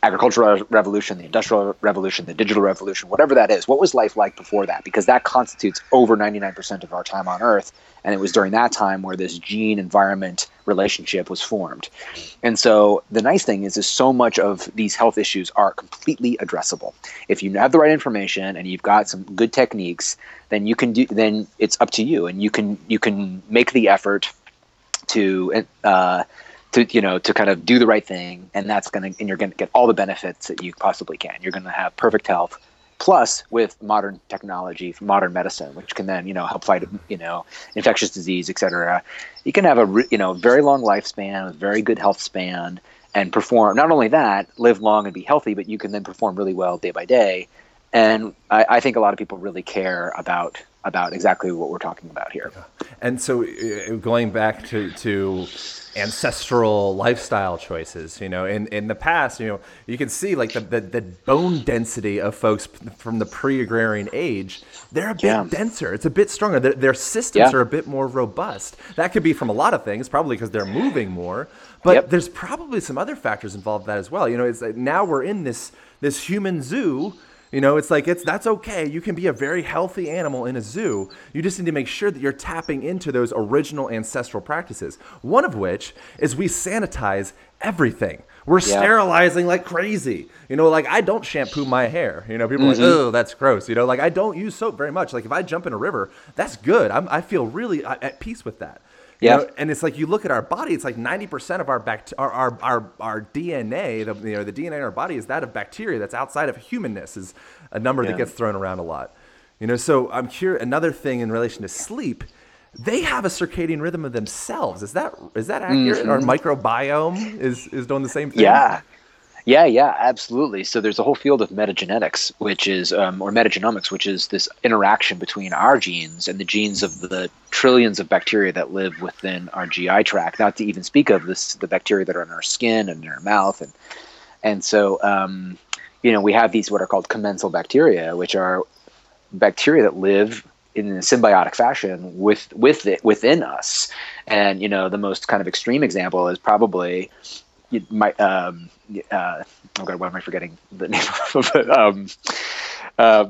agricultural revolution, the industrial revolution, the digital revolution, whatever that is. What was life like before that? Because that constitutes over 99% of our time on Earth. And it was during that time where this gene environment relationship was formed. And so the nice thing is, is so much of these health issues are completely addressable. If you have the right information and you've got some good techniques, then you can do, then it's up to you and you can, you can make the effort to, uh, to you know to kind of do the right thing and that's going to and you're going to get all the benefits that you possibly can. You're going to have perfect health plus with modern technology modern medicine which can then you know help fight you know infectious disease et cetera. You can have a you know very long lifespan with very good health span and perform not only that live long and be healthy but you can then perform really well day by day. And I, I think a lot of people really care about about exactly what we're talking about here. And so uh, going back to to ancestral lifestyle choices. You know, in, in the past, you know, you can see like the, the, the bone density of folks from the pre-agrarian age. They're a bit yeah. denser. It's a bit stronger. Their, their systems yeah. are a bit more robust. That could be from a lot of things, probably because they're moving more. But yep. there's probably some other factors involved in that as well. You know, it's like now we're in this this human zoo you know, it's like it's that's okay. You can be a very healthy animal in a zoo. You just need to make sure that you're tapping into those original ancestral practices. One of which is we sanitize everything. We're yeah. sterilizing like crazy. You know, like I don't shampoo my hair. You know, people mm-hmm. are like, oh, that's gross. You know, like I don't use soap very much. Like if I jump in a river, that's good. I'm, I feel really uh, at peace with that. Yeah. and it's like you look at our body, it's like 90% of our, bact- our, our, our, our DNA, the, you know, the DNA in our body is that of bacteria that's outside of humanness is a number yeah. that gets thrown around a lot. You know, so I'm curious, another thing in relation to sleep, they have a circadian rhythm of themselves. Is that, is that accurate? Mm-hmm. Our microbiome is, is doing the same thing? Yeah. Yeah, yeah, absolutely. So there's a whole field of metagenetics, which is, um, or metagenomics, which is this interaction between our genes and the genes of the trillions of bacteria that live within our GI tract. Not to even speak of this, the bacteria that are in our skin and in our mouth, and and so um, you know we have these what are called commensal bacteria, which are bacteria that live in a symbiotic fashion with with it within us. And you know the most kind of extreme example is probably you might um, uh, oh god, why am I forgetting the name of it? Um, uh,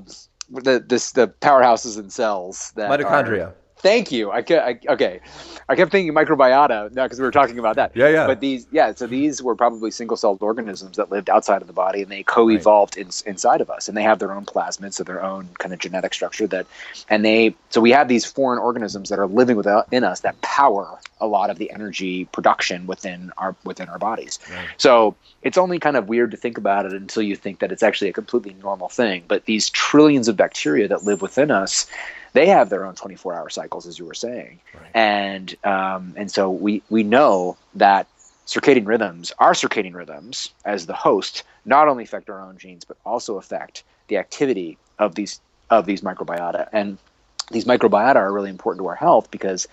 the this the powerhouses and cells that mitochondria. Are, Thank you. I, I okay. I kept thinking microbiota now because we were talking about that. Yeah, yeah. But these, yeah, so these were probably single-celled organisms that lived outside of the body, and they co-evolved in, inside of us, and they have their own plasmids, so their own kind of genetic structure. That, and they, so we have these foreign organisms that are living within us that power a lot of the energy production within our within our bodies. Right. So it's only kind of weird to think about it until you think that it's actually a completely normal thing. But these trillions of bacteria that live within us they have their own 24 hour cycles, as you were saying. Right. And, um, and so we, we know that circadian rhythms, our circadian rhythms as the host, not only affect our own genes, but also affect the activity of these, of these microbiota. And these microbiota are really important to our health because,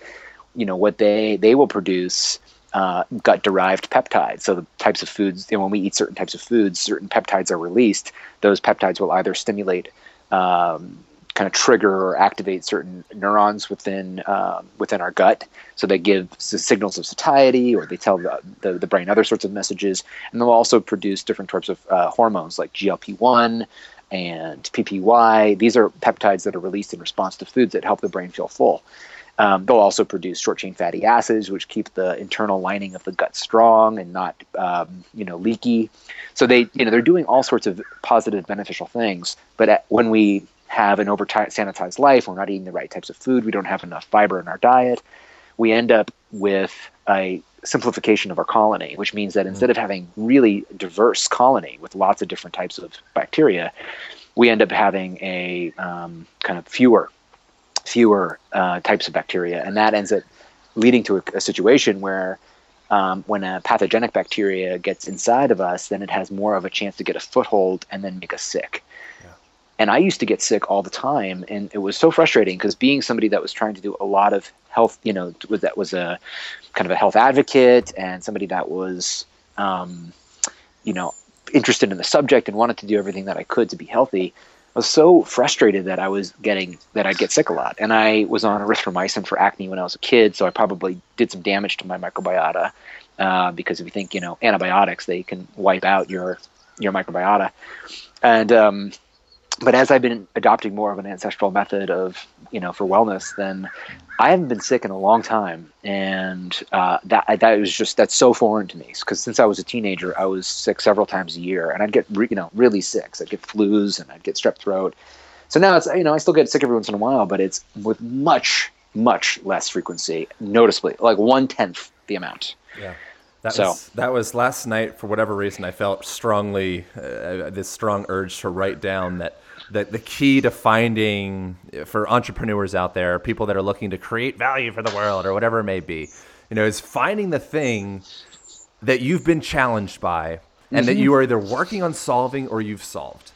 you know, what they, they will produce uh, gut derived peptides. So the types of foods, know, when we eat certain types of foods, certain peptides are released. Those peptides will either stimulate um, kind of trigger or activate certain neurons within um, within our gut. So they give signals of satiety, or they tell the, the, the, brain other sorts of messages, and they'll also produce different types of uh, hormones like GLP one and PPY. These are peptides that are released in response to foods that help the brain feel full. Um, they'll also produce short chain fatty acids, which keep the internal lining of the gut strong and not, um, you know, leaky. So they, you know, they're doing all sorts of positive, beneficial things. But at, when we have an over sanitized life, we're not eating the right types of food, we don't have enough fiber in our diet, we end up with a simplification of our colony, which means that instead of having really diverse colony with lots of different types of bacteria, we end up having a um, kind of fewer fewer uh, types of bacteria, and that ends up leading to a, a situation where um, when a pathogenic bacteria gets inside of us, then it has more of a chance to get a foothold and then make us sick. And I used to get sick all the time, and it was so frustrating because being somebody that was trying to do a lot of health, you know, that was a kind of a health advocate and somebody that was, um, you know, interested in the subject and wanted to do everything that I could to be healthy. I was so frustrated that I was getting that I'd get sick a lot, and I was on erythromycin for acne when I was a kid, so I probably did some damage to my microbiota. Uh, because if you think, you know, antibiotics, they can wipe out your your microbiota, and um, but as I've been adopting more of an ancestral method of, you know, for wellness, then I haven't been sick in a long time, and uh, that that was just that's so foreign to me. Because since I was a teenager, I was sick several times a year, and I'd get re, you know really sick. So I'd get flus and I'd get strep throat. So now it's you know I still get sick every once in a while, but it's with much much less frequency, noticeably, like one tenth the amount. Yeah. That so. was that was last night. For whatever reason, I felt strongly uh, this strong urge to write down that the, the key to finding for entrepreneurs out there, people that are looking to create value for the world or whatever it may be, you know, is finding the thing that you've been challenged by and mm-hmm. that you are either working on solving or you've solved.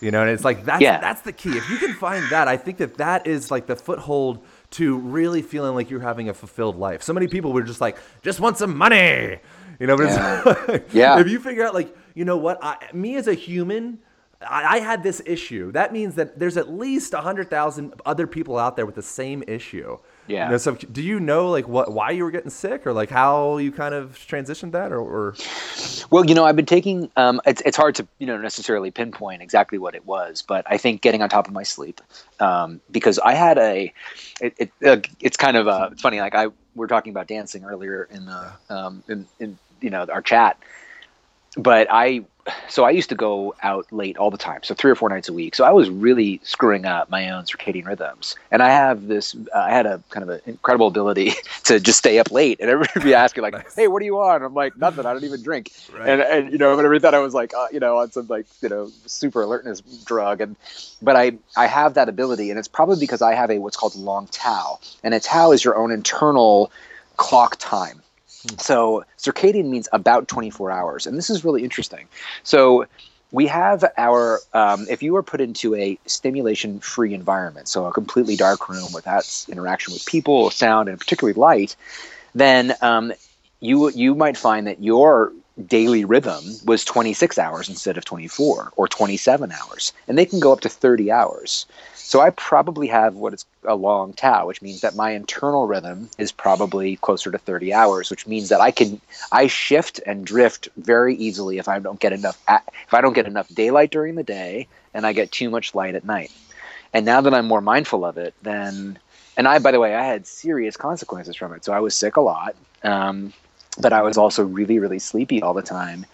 You know, and it's like that's yeah. that's the key. If you can find that, I think that that is like the foothold to really feeling like you're having a fulfilled life. So many people were just like, just want some money, you know. But yeah. yeah. If you figure out, like, you know what, I, me as a human, I, I had this issue. That means that there's at least hundred thousand other people out there with the same issue. Yeah. You know, so do you know like what why you were getting sick or like how you kind of transitioned that or? or... Well, you know, I've been taking. Um, it's it's hard to you know necessarily pinpoint exactly what it was, but I think getting on top of my sleep um, because I had a. It, it uh, it's kind of uh, it's funny. Like I we we're talking about dancing earlier in the um, in, in you know our chat, but I so I used to go out late all the time, so three or four nights a week. So I was really screwing up my own circadian rhythms, and I have this. Uh, I had a kind of an incredible ability to just stay up late, and everybody would be asking like, nice. "Hey, what are you on?" I'm like, "Nothing. I don't even drink." Right. And and you know, everybody thought I was like, uh, you know, on some like you know super alertness drug, and but I I have that ability, and it's probably because I have a what's called long tau, and a tau is your own internal clock time so circadian means about 24 hours, and this is really interesting. So we have our um, if you were put into a stimulation free environment so a completely dark room without interaction with people sound and particularly light then um, you you might find that your daily rhythm was 26 hours instead of 24 or 27 hours and they can go up to 30 hours so I probably have what is a long tau, which means that my internal rhythm is probably closer to 30 hours, which means that I can I shift and drift very easily if I don't get enough if I don't get enough daylight during the day and I get too much light at night. And now that I'm more mindful of it, then and I, by the way, I had serious consequences from it. So I was sick a lot, um, but I was also really, really sleepy all the time,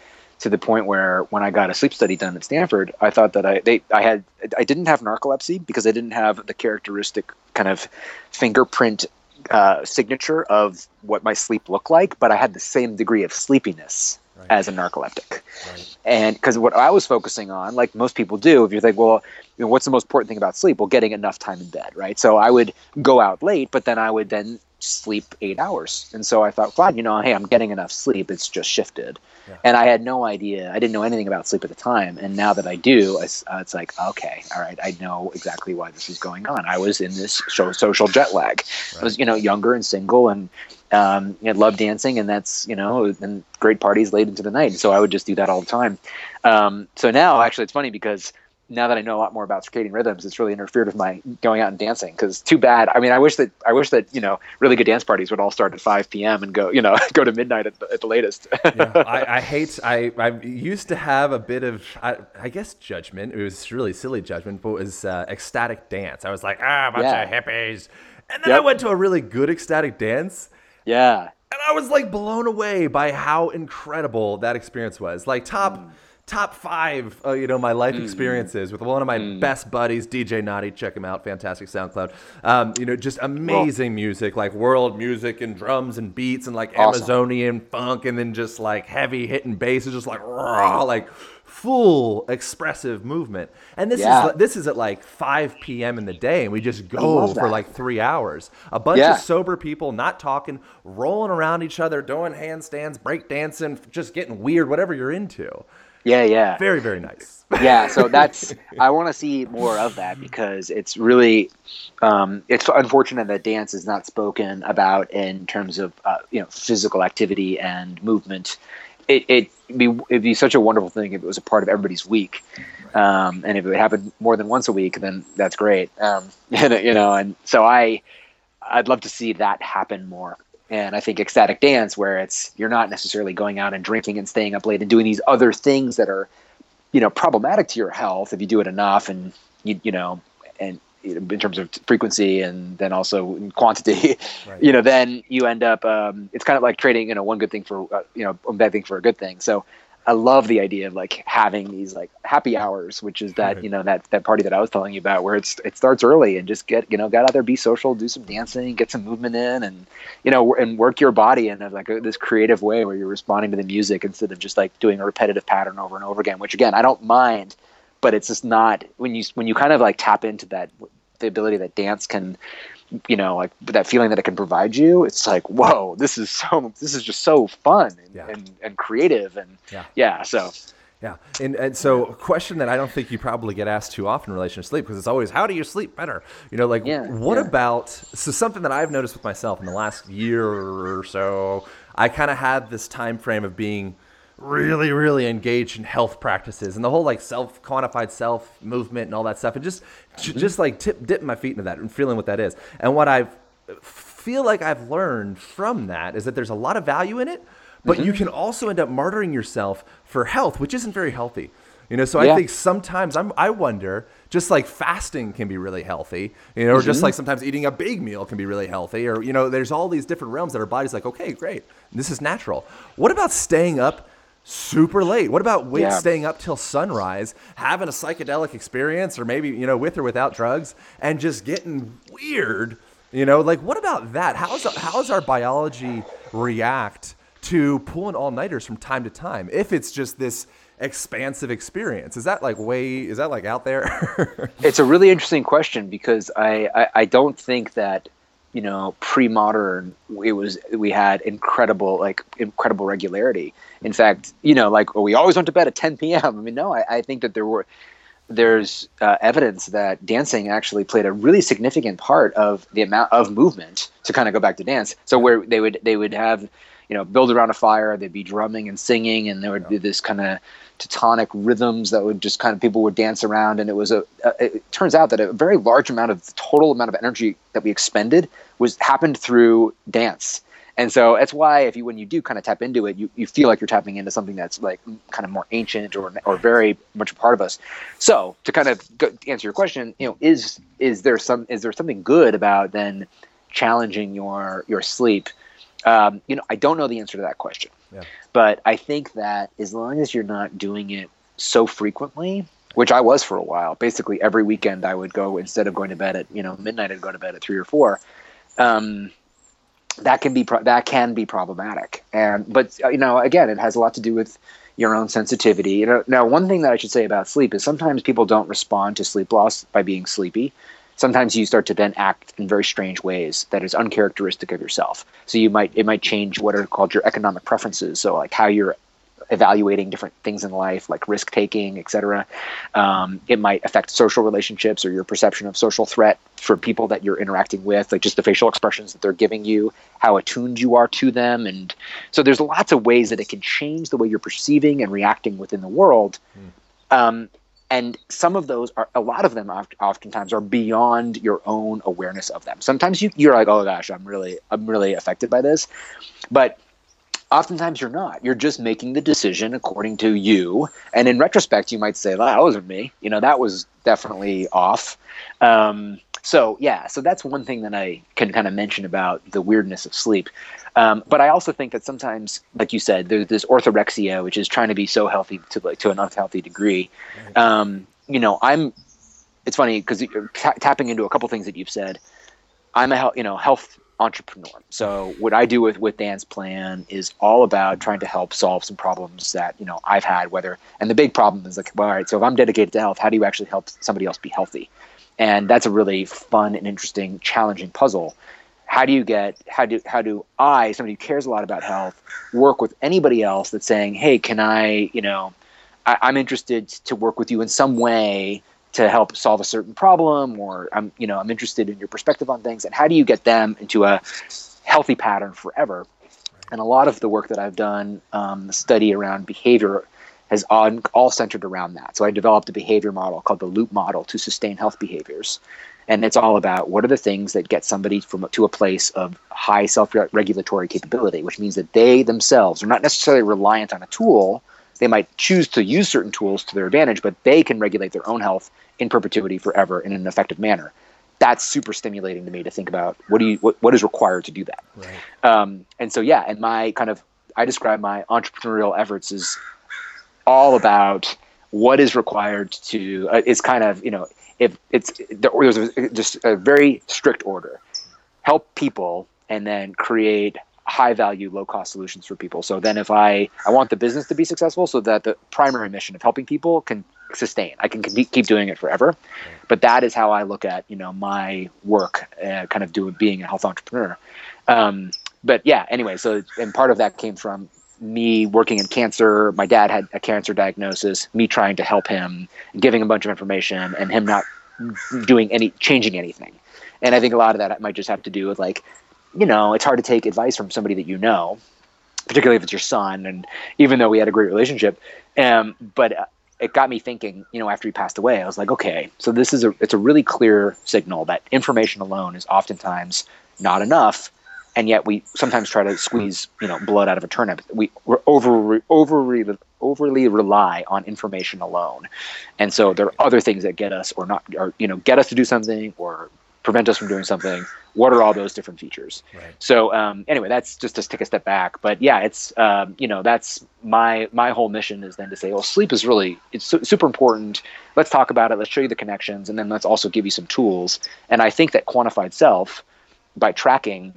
to the point where when I got a sleep study done at Stanford, I thought that I they I had I didn't have narcolepsy because I didn't have the characteristic kind of fingerprint uh, signature of what my sleep looked like, but I had the same degree of sleepiness right. as a narcoleptic. Right. And because what I was focusing on, like most people do, if you think, well, you know, what's the most important thing about sleep? Well, getting enough time in bed, right? So I would go out late, but then I would then sleep eight hours. And so I thought, fine, you know, hey, I'm getting enough sleep. It's just shifted. Yeah. And I had no idea. I didn't know anything about sleep at the time. And now that I do, it's, uh, it's like, okay, all right, I know exactly why this is going on. I was in this social jet lag. Right. I was, you know, younger and single and um, you know, love dancing, and that's you know, and great parties late into the night. So I would just do that all the time. Um, so now, actually, it's funny because now that I know a lot more about circadian rhythms, it's really interfered with my going out and dancing. Because too bad. I mean, I wish that I wish that you know really good dance parties would all start at 5 p.m. and go you know go to midnight at the, at the latest. yeah, I, I, hate. I I used to have a bit of I, I guess judgment. It was really silly judgment, but it was uh, ecstatic dance. I was like ah, a bunch yeah. of hippies, and then yep. I went to a really good ecstatic dance. Yeah. And I was like blown away by how incredible that experience was. Like top. Mm top five, uh, you know, my life mm-hmm. experiences with one of my mm. best buddies, DJ Naughty. Check him out, fantastic SoundCloud. Um, you know, just amazing well, music, like world music and drums and beats and like awesome. Amazonian funk, and then just like heavy hitting bass, is just like raw, like full expressive movement. And this yeah. is this is at like 5 p.m. in the day, and we just go for like three hours. A bunch yeah. of sober people, not talking, rolling around each other, doing handstands, breakdancing, just getting weird, whatever you're into. Yeah, yeah. Very, very nice. yeah, so that's I want to see more of that because it's really um, it's unfortunate that dance is not spoken about in terms of uh, you know physical activity and movement. It it be it'd be such a wonderful thing if it was a part of everybody's week, um, and if it would happen more than once a week, then that's great. Um, and, you know, and so I I'd love to see that happen more and I think ecstatic dance, where it's you're not necessarily going out and drinking and staying up late and doing these other things that are, you know, problematic to your health if you do it enough and you you know and in terms of frequency and then also in quantity, right. you know, then you end up. Um, it's kind of like trading, you know, one good thing for uh, you know, one bad thing for a good thing. So I love the idea of like having these like happy hours, which is that right. you know that that party that I was telling you about, where it's it starts early and just get you know get out there, be social, do some dancing, get some movement in, and you know and work your body in like a, this creative way where you're responding to the music instead of just like doing a repetitive pattern over and over again. Which again, I don't mind, but it's just not when you when you kind of like tap into that the ability that dance can you know, like that feeling that it can provide you, it's like, whoa, this is so, this is just so fun and, yeah. and, and, creative. And yeah, yeah so. Yeah. And, and so a question that I don't think you probably get asked too often in relation to sleep, because it's always, how do you sleep better? You know, like yeah, what yeah. about, so something that I've noticed with myself in the last year or so, I kind of had this time frame of being really, really engaged in health practices and the whole like self quantified self movement and all that stuff, and just mm-hmm. just like tip, dipping my feet into that and feeling what that is. And what I feel like I've learned from that is that there's a lot of value in it, but mm-hmm. you can also end up martyring yourself for health, which isn't very healthy. You know, so yeah. I think sometimes I'm, I wonder, just like fasting can be really healthy, you know, or mm-hmm. just like sometimes eating a big meal can be really healthy, or, you know, there's all these different realms that our body's like, okay, great, this is natural. What about staying up super late. What about wait, yeah. staying up till sunrise, having a psychedelic experience, or maybe you know with or without drugs, and just getting weird? You know, like what about that? How's how's our biology react to pulling all nighters from time to time? If it's just this expansive experience, is that like way? Is that like out there? it's a really interesting question because I, I I don't think that you know pre-modern it was we had incredible like incredible regularity. In fact you know like we always went to bed at 10 p.m i mean no i, I think that there were there's uh, evidence that dancing actually played a really significant part of the amount of movement to kind of go back to dance. So where they would they would have you know build around a fire they'd be drumming and singing and there would be this kind of tectonic rhythms that would just kind of people would dance around and it was a, a, it turns out that a very large amount of the total amount of energy that we expended was happened through dance And so that's why if you when you do kind of tap into it, you, you feel like you're tapping into something that's like kind of more ancient or or very much a part of us. So to kind of go, answer your question, you know, is is there some is there something good about then challenging your your sleep? Um, you know, I don't know the answer to that question, Yeah. but I think that as long as you're not doing it so frequently, which I was for a while, basically every weekend I would go instead of going to bed at you know midnight, I'd go to bed at three or four. Um, that can be pro- that can be problematic, and but uh, you know again, it has a lot to do with your own sensitivity. You know, now one thing that I should say about sleep is sometimes people don't respond to sleep loss by being sleepy sometimes you start to then act in very strange ways that is uncharacteristic of yourself. So you might it might change what are called your economic preferences. So like how you're evaluating different things in life, like risk taking, etc. Um, it might affect social relationships or your perception of social threat for people that you're interacting with, like just the facial expressions that they're giving you, how attuned you are to them, and so there's lots of ways that it can change the way you're perceiving and reacting within the world. Um, and some of those are a lot of them oft- oftentimes are beyond your own awareness of them. Sometimes you, you're like oh gosh i'm really i'm really affected by this. But oftentimes you're not. You're just making the decision according to you. And in retrospect you might say well, that wasn't me. You know that was definitely off. Um, so yeah so that's one thing that i can kind of mention about the weirdness of sleep um, but I also think that sometimes, like you said, there's this orthorexia, which is trying to be so healthy to like to an unhealthy degree. Um, you know, I'm. It's funny because ta- tapping into a couple things that you've said. I'm a health, you know, health entrepreneur. So what I do with with Dan's Plan is all about trying to help solve some problems that you know I've had. Whether and the big problem is like, well, all right, so if I'm dedicated to health, how do you actually help somebody else be healthy? And that's a really fun and interesting, challenging puzzle. How do you get how do how do I somebody who cares a lot about health work with anybody else that's saying hey can I you know I, I'm interested to work with you in some way to help solve a certain problem or I'm you know I'm interested in your perspective on things and how do you get them into a healthy pattern forever? And a lot of the work that I've done um, the study around behavior has on, all centered around that. So I developed a behavior model called the loop model to sustain health behaviors. And it's all about what are the things that get somebody from to a place of high self-regulatory capability which means that they themselves are not necessarily reliant on a tool. They might choose to use certain tools to their advantage but they can regulate their own health in perpetuity forever in an effective manner. That's super stimulating to me to think about what do you what, what is required to do that. Right. um, and so yeah and my kind of i describe my entrepreneurial efforts as all about what is required to uh, is kind of you know if it's there- there's just a very strict order. Help people and then create high value low cost solutions for people. So then if i i want the business to be successful so that the primary mission of helping people can sustain i can keep keep doing it forever. But that is how i look at you know my work uh, kind of doing being a health entrepreneur. Um, but yeah anyway so and part of that came from me working in cancer my dad had a cancer diagnosis me trying to help him giving a bunch of information and him not doing any changing anything. And i think a lot of that might just have to do with like you know it's hard to take advice from somebody that you know particularly if it's your son and even though we had a great relationship um, but uh, it got me thinking you know after he passed away i was like okay so this is a it's a really clear signal that information alone is oftentimes not enough and yet we sometimes try to squeeze you know blood out of a turnip. We we're over overly overly rely on information alone. And so there are other things that get us or not or you know get us to do something or prevent us from doing something. What are all those different features? Right. so um, anyway that's just to take a step back. But yeah it's um, you know that's my my whole mission is then to say well sleep is really it's su- super important. Let's talk about it. Let's show you the connections. And then let's also give you some tools. And i think that quantified self by tracking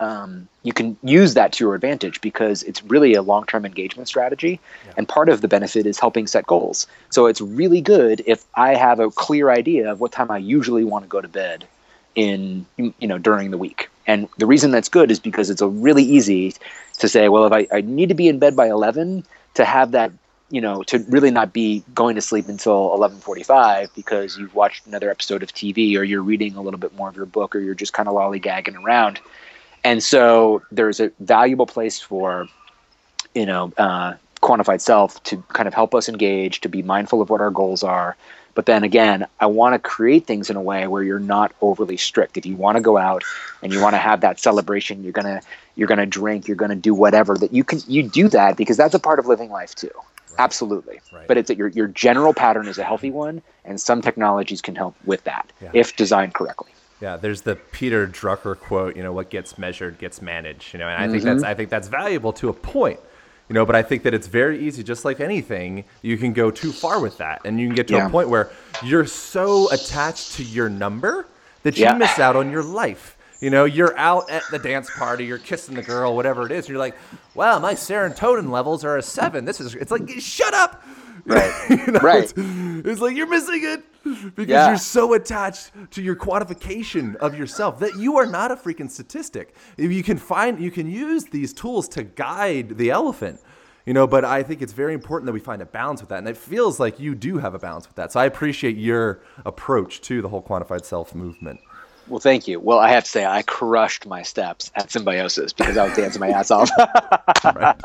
um, you can use that to your advantage because it's really a long-term engagement strategy. And part of the benefit is helping set goals. So it's really good if i have a clear idea of what time i usually want to go to bed in you know during the week. And the reason that's good is because it's a really easy to say well if I, I need to be in bed by 11 to have that you know to really not be going to sleep until 11:45 because you've watched another episode of TV or you're reading a little bit more of your book or you're just kind of lollygagging around and so there's a valuable place for you know uh, quantified self to kind of help us engage, to be mindful of what our goals are. But then again, I want to create things in a way where you're not overly strict. If you want to go out and you want to have that celebration, you're gonna you're gonna drink, you're gonna do whatever that you can you do that because that's a part of living life too. Absolutely. Right. But it's that your your general pattern is a healthy one, and some technologies can help with that Yeah. if designed correctly. Yeah, there's the Peter Drucker quote, you know, what gets measured gets managed, you know, and I think that's mm-hmm. I think that's valuable to a point. You know, but I think that it's very easy, just like anything, you can go too far with that. And you can get to Yeah. a point where you're so attached to your number that you Yeah. miss out on your life. You know, you're out at the dance party, you're kissing the girl, whatever it is, and you're like, wow, my serotonin levels are a seven. This is, it's like, shut up. Right. You know, Right. It's, it's like you're missing it because Yeah. you're so attached to your quantification of yourself that you are not a freaking statistic. You can find, you can use these tools to guide the elephant. You know, but I think it's very important that we find a balance with that, and it feels like you do have a balance with that. So I appreciate your approach to the whole quantified self movement. Well, thank you. Well, I have to say, I crushed my steps at Symbiosis because I was dancing my ass off.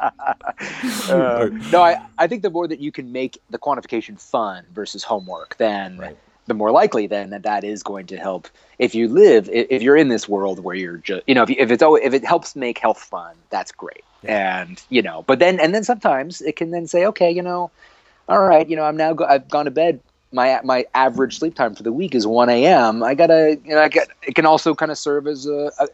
Uh, no, I, I think the more that you can make the quantification fun versus homework, then Right. the more likely then that that is going to help. If you live, if you're in this world where you're just, you know, if, you, if it's always, if it helps make health fun, that's great. And you know, but then and then sometimes it can then say, okay, you know, all right, you know, I'm now go- I've gone to bed. My my average sleep time for the week is 1 a.m. I gotta, you know, I get. It can also kind of serve as a, a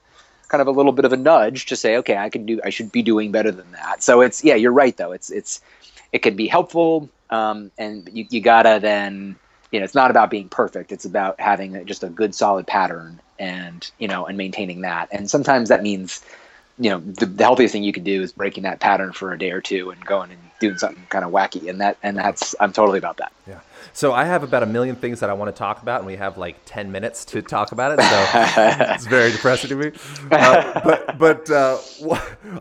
kind of a little bit of a nudge to say, okay, I can do, I should be doing better than that. So it's, yeah, you're right though. It's, it's, it can be helpful, um, and you, you gotta then, you know, it's not about being perfect. It's about having just a good, solid pattern, and you know, and maintaining that. And sometimes that means, you know, the, the healthiest thing you can do is breaking that pattern for a day or two and going and doing something kind of wacky. And that, and that's, I'm totally about that. Yeah. So I have about a million things that I want to talk about, and we have like ten minutes to talk about it. So it's very depressing to me. Uh, but but uh,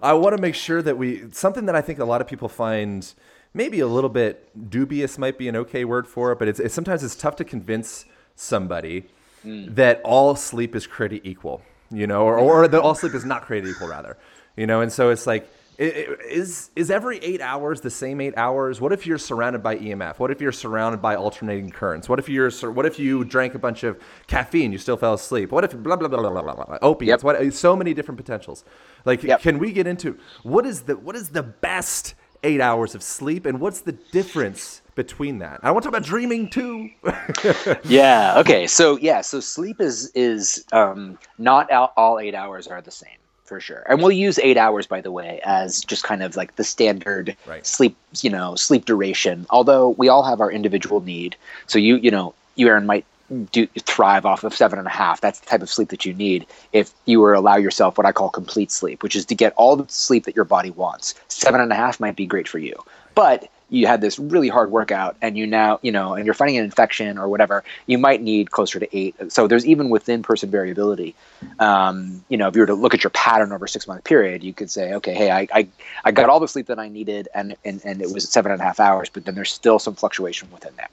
I want to make sure that we something that I think a lot of people find maybe a little bit dubious might be an okay word for it, but it's, it's sometimes it's tough to convince somebody that all sleep is created equal, you know, or, or that all sleep is not created equal, rather, you know. And so it's like is is every eight hours the same eight hours? What if you're surrounded by EMF? What if you're surrounded by alternating currents? What if you're what if you drank a bunch of caffeine, you still fell asleep? What if blah blah blah blah blah blah, blah opiates? Yep. What so many different potentials. Like, Yep. can we get into what is the what is the best eight hours of sleep, and what's the difference between that? I want to talk about dreaming too. yeah okay so yeah so sleep is is um not all, all eight hours are the same for sure. And we'll use eight hours by the way as just kind of like the standard Right. sleep you know sleep duration. Although we all have our individual need. So you you know you aaron might do thrive off of seven and a half. That's the type of sleep that you need if you were allow yourself what i call complete sleep which is to get all the sleep that your body wants. Seven and a half might be great for you. But you had this really hard workout and you now you know and you're fighting an infection or whatever you might need closer to eight. So there's even within person variability. Um, you know if you were to look at your pattern over a six month period you could say okay hey I, I, I got all the sleep that i needed and, and, and it was seven and a half hours but then there's still some fluctuation within that.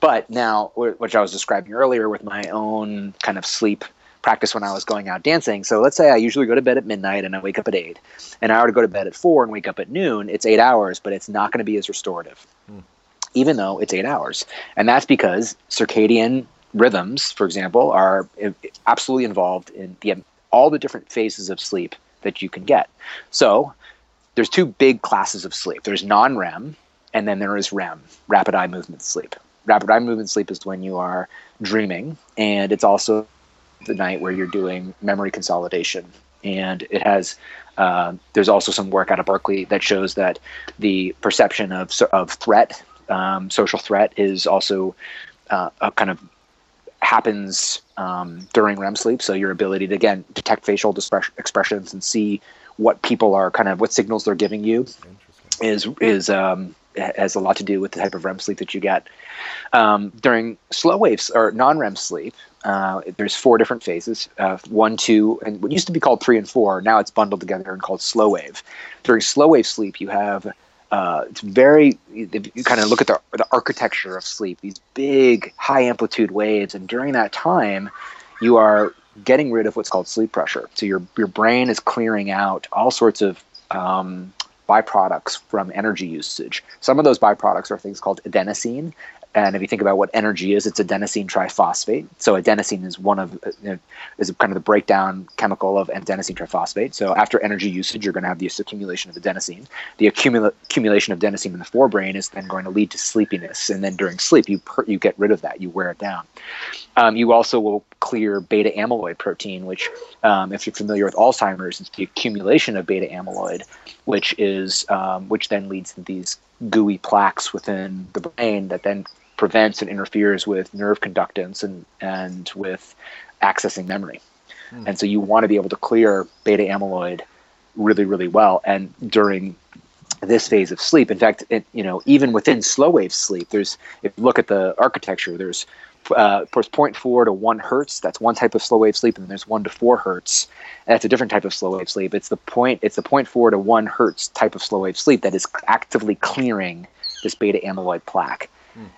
But now which i was describing earlier with my own kind of sleep practice when i was going out dancing so let's say i usually go to bed at midnight and i wake up at eight and I were to go to bed at four and wake up at noon, it's eight hours, but it's not going to be as restorative, hmm. even though it's eight hours. And that's because circadian rhythms, for example, are absolutely involved in the, all the different phases of sleep that you can get. So there's two big classes of sleep there's non REM, and then there is REM, rapid eye movement sleep. Rapid eye movement sleep is when you are dreaming, and it's also the night where you're doing memory consolidation. And it has, uh, there's also some work out of Berkeley that shows that the perception of, of threat, um, social threat, is also uh, a kind of happens um, during REM sleep. So your ability to, again, detect facial dispre- expressions and see what people are kind of, what signals they're giving you is, is, um, has a lot to do with the type of REM sleep that you get. Um, during slow waves or non-REM sleep, uh, there's four different phases: uh, one, two, and what used to be called three and four. Now it's bundled together and called slow wave. During slow wave sleep, you have uh, it's very if you kind of look at the the architecture of sleep. These big, high amplitude waves, and during that time, you are getting rid of what's called sleep pressure. So your your brain is clearing out all sorts of um, byproducts from energy usage. Some of those byproducts are things called adenosine, and if you think about what energy is, it's adenosine triphosphate. So adenosine is one of you know, is kind of the breakdown chemical of adenosine triphosphate. So after energy usage, you're going to have this accumulation of adenosine. The accumula- accumulation of adenosine in the forebrain is then going to lead to sleepiness, and then during sleep, you per- you get rid of that, you wear it down. Um, you also will clear beta amyloid protein, which, um, if you're familiar with Alzheimer's, it's the accumulation of beta amyloid, which is um, which then leads to these gooey plaques within the brain that then prevents and interferes with nerve conductance and and with accessing memory. Mm. And so you want to be able to clear beta amyloid really really well and during this phase of sleep. In fact, it, you know, even within slow wave sleep, there's if you look at the architecture, there's uh, of course 0.4 to 1 hertz. That's one type of slow wave sleep, and then there's 1 to 4 hertz. That's a different type of slow wave sleep. It's the point. It's the 0.4 to 1 hertz type of slow wave sleep that is actively clearing this beta amyloid plaque.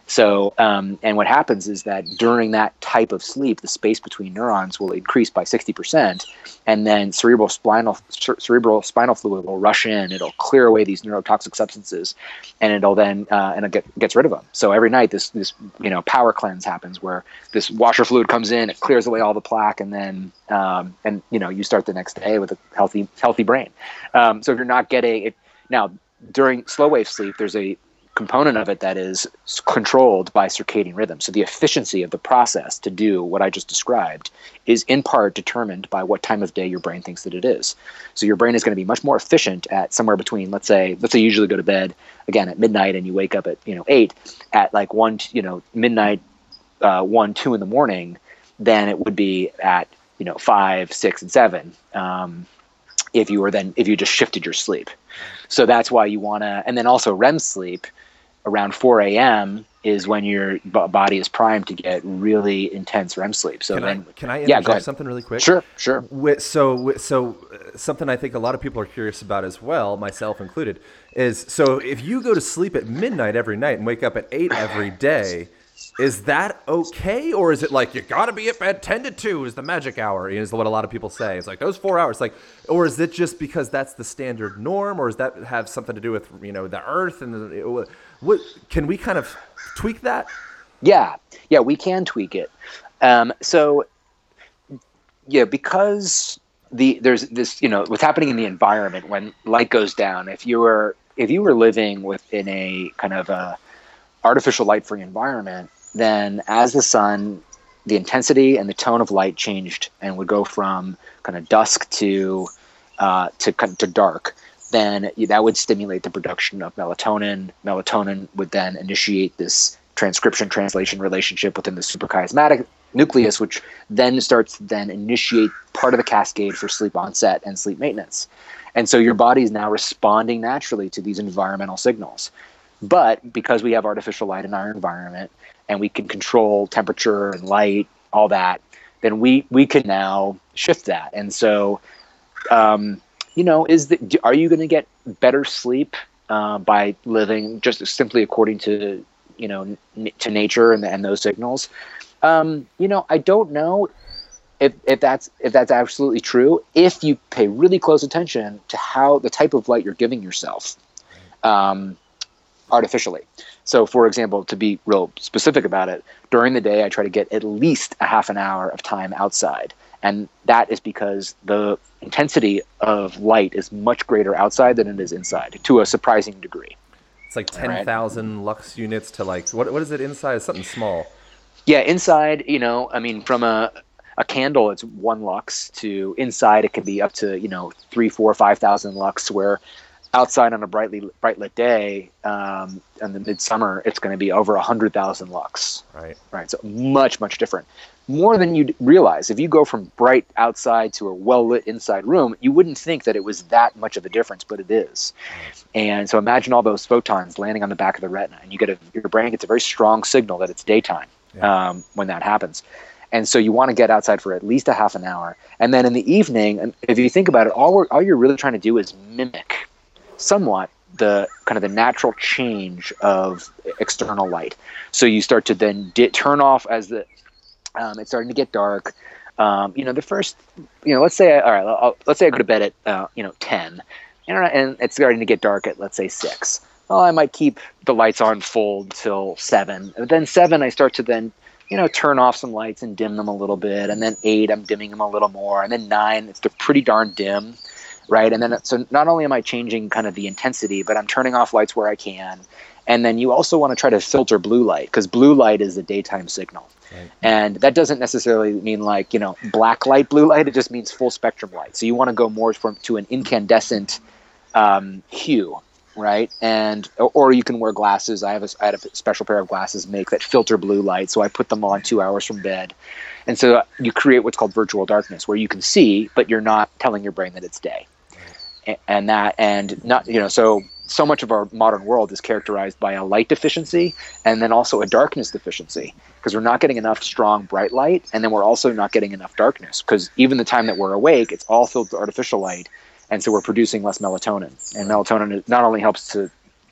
So, um, and what happens is that during that type of sleep, the space between neurons will increase by 60%, and then cerebral spinal cerebral spinal fluid will rush in. It'll clear away these neurotoxic substances, and it'll then uh, and it get, gets rid of them. So every night, this this you know power cleanse happens where this washer fluid comes in, it clears away all the plaque, and then um, and you know you start the next day with a healthy healthy brain. Um, so if you're not getting it now during slow wave sleep, there's a component of it that is controlled by circadian rhythm. So the efficiency of the process to do what I just described is in part determined by what time of day your brain thinks that it is. So your brain is going to be much more efficient at somewhere between, let's say, let's say you usually go to bed again at midnight and you wake up at you know eight at like one you know midnight uh, one two in the morning than it would be at you know five six and seven. Um, if you were then if you just shifted your sleep. So that's why you want to, and then also REM sleep around 4 a.m. is when your body is primed to get really intense REM sleep. So can then, I, can I interject yeah, something really quick? Sure, sure. So, so uh, something I think a lot of people are curious about as well, myself included, is so if you go to sleep at midnight every night and wake up at eight every day. Is that okay, or is it like you got to be at ten to two is the magic hour? Is what a lot of people say. It's like those four hours, like, or is it just because that's the standard norm, or does that have something to do with you know the Earth and the, what can we kind of tweak that? Yeah, yeah, we can tweak it. Um, so, yeah, because the there's this you know what's happening in the environment when light goes down. If you were if you were living within a kind of a artificial light free environment, then as the sun, the intensity and the tone of light changed and would go from kind of dusk to uh, to to dark then that would stimulate the production of melatonin. Melatonin would then initiate this transcription translation relationship within the suprachiasmatic nucleus, which then starts to then initiate part of the cascade for sleep onset and sleep maintenance. And so your body is now responding naturally to these environmental signals. But because we have artificial light in our environment and we can control temperature and light, all that, then we we can now shift that. And so um, you know, is that are you going to get better sleep uh, by living just simply according to you know n- to nature and, and those signals? Um, you know, I don't know if, if that's if that's absolutely true. If you pay really close attention to how the type of light you're giving yourself um, artificially. So, for example, to be real specific about it, during the day I try to get at least a half an hour of time outside and that is because the intensity of light is much greater outside than it is inside to a surprising degree. It's like 10,000 right? lux units to like, what, what is it inside? It's something small. Yeah, inside, you know, I mean, from a, a candle, it's one lux to inside, it can be up to, you know, three, four, 5,000 lux, where outside on a brightly bright lit day um, in the midsummer, it's going to be over 100,000 lux. Right. Right. So much, much different more than you'd realize. If you go from bright outside to a well lit inside room, you wouldn't think that it was that much of a difference, but it is. And so imagine all those photons landing on the back of the retina, and you get a, your brain gets a very strong signal that it's daytime yeah. um, when that happens. And so you want to get outside for at least a half an hour, and then in the evening, if you think about it, all all you're really trying to do is mimic somewhat the kind of the natural change of external light. So you start to then di- turn off as the um, it's starting to get dark. Um, you know, the first, you know, let's say, all right, I'll, let's say I go to bed at, uh, you know, 10 and, and it's starting to get dark at let's say six. Well, I might keep the lights on full till seven. But then seven, I start to then you know turn off some lights and dim them a little bit, and then eight, I'm dimming them a little more, and then nine, it's pretty darn dim, right? And then so not only am I changing kind of the intensity, but I'm turning off lights where I can. And then you also want to try to filter blue light because blue light is a daytime signal. Right. And that doesn't necessarily mean like, you know, black light, blue light. It just means full spectrum light. So you want to go more from to an incandescent um, hue, right? And or you can wear glasses. I have a, I had a special pair of glasses make that filter blue light, so I put them on two hours from bed. And so you create what's called virtual darkness, where you can see, but you're not telling your brain that it's day. And that, and not, you know, so so much of our modern world is characterized by a light deficiency and then also a darkness deficiency because we're not getting enough strong bright light and then we're also not getting enough darkness because even the time that we're awake it's all filled with artificial light and so we're producing less melatonin. And melatonin not only helps to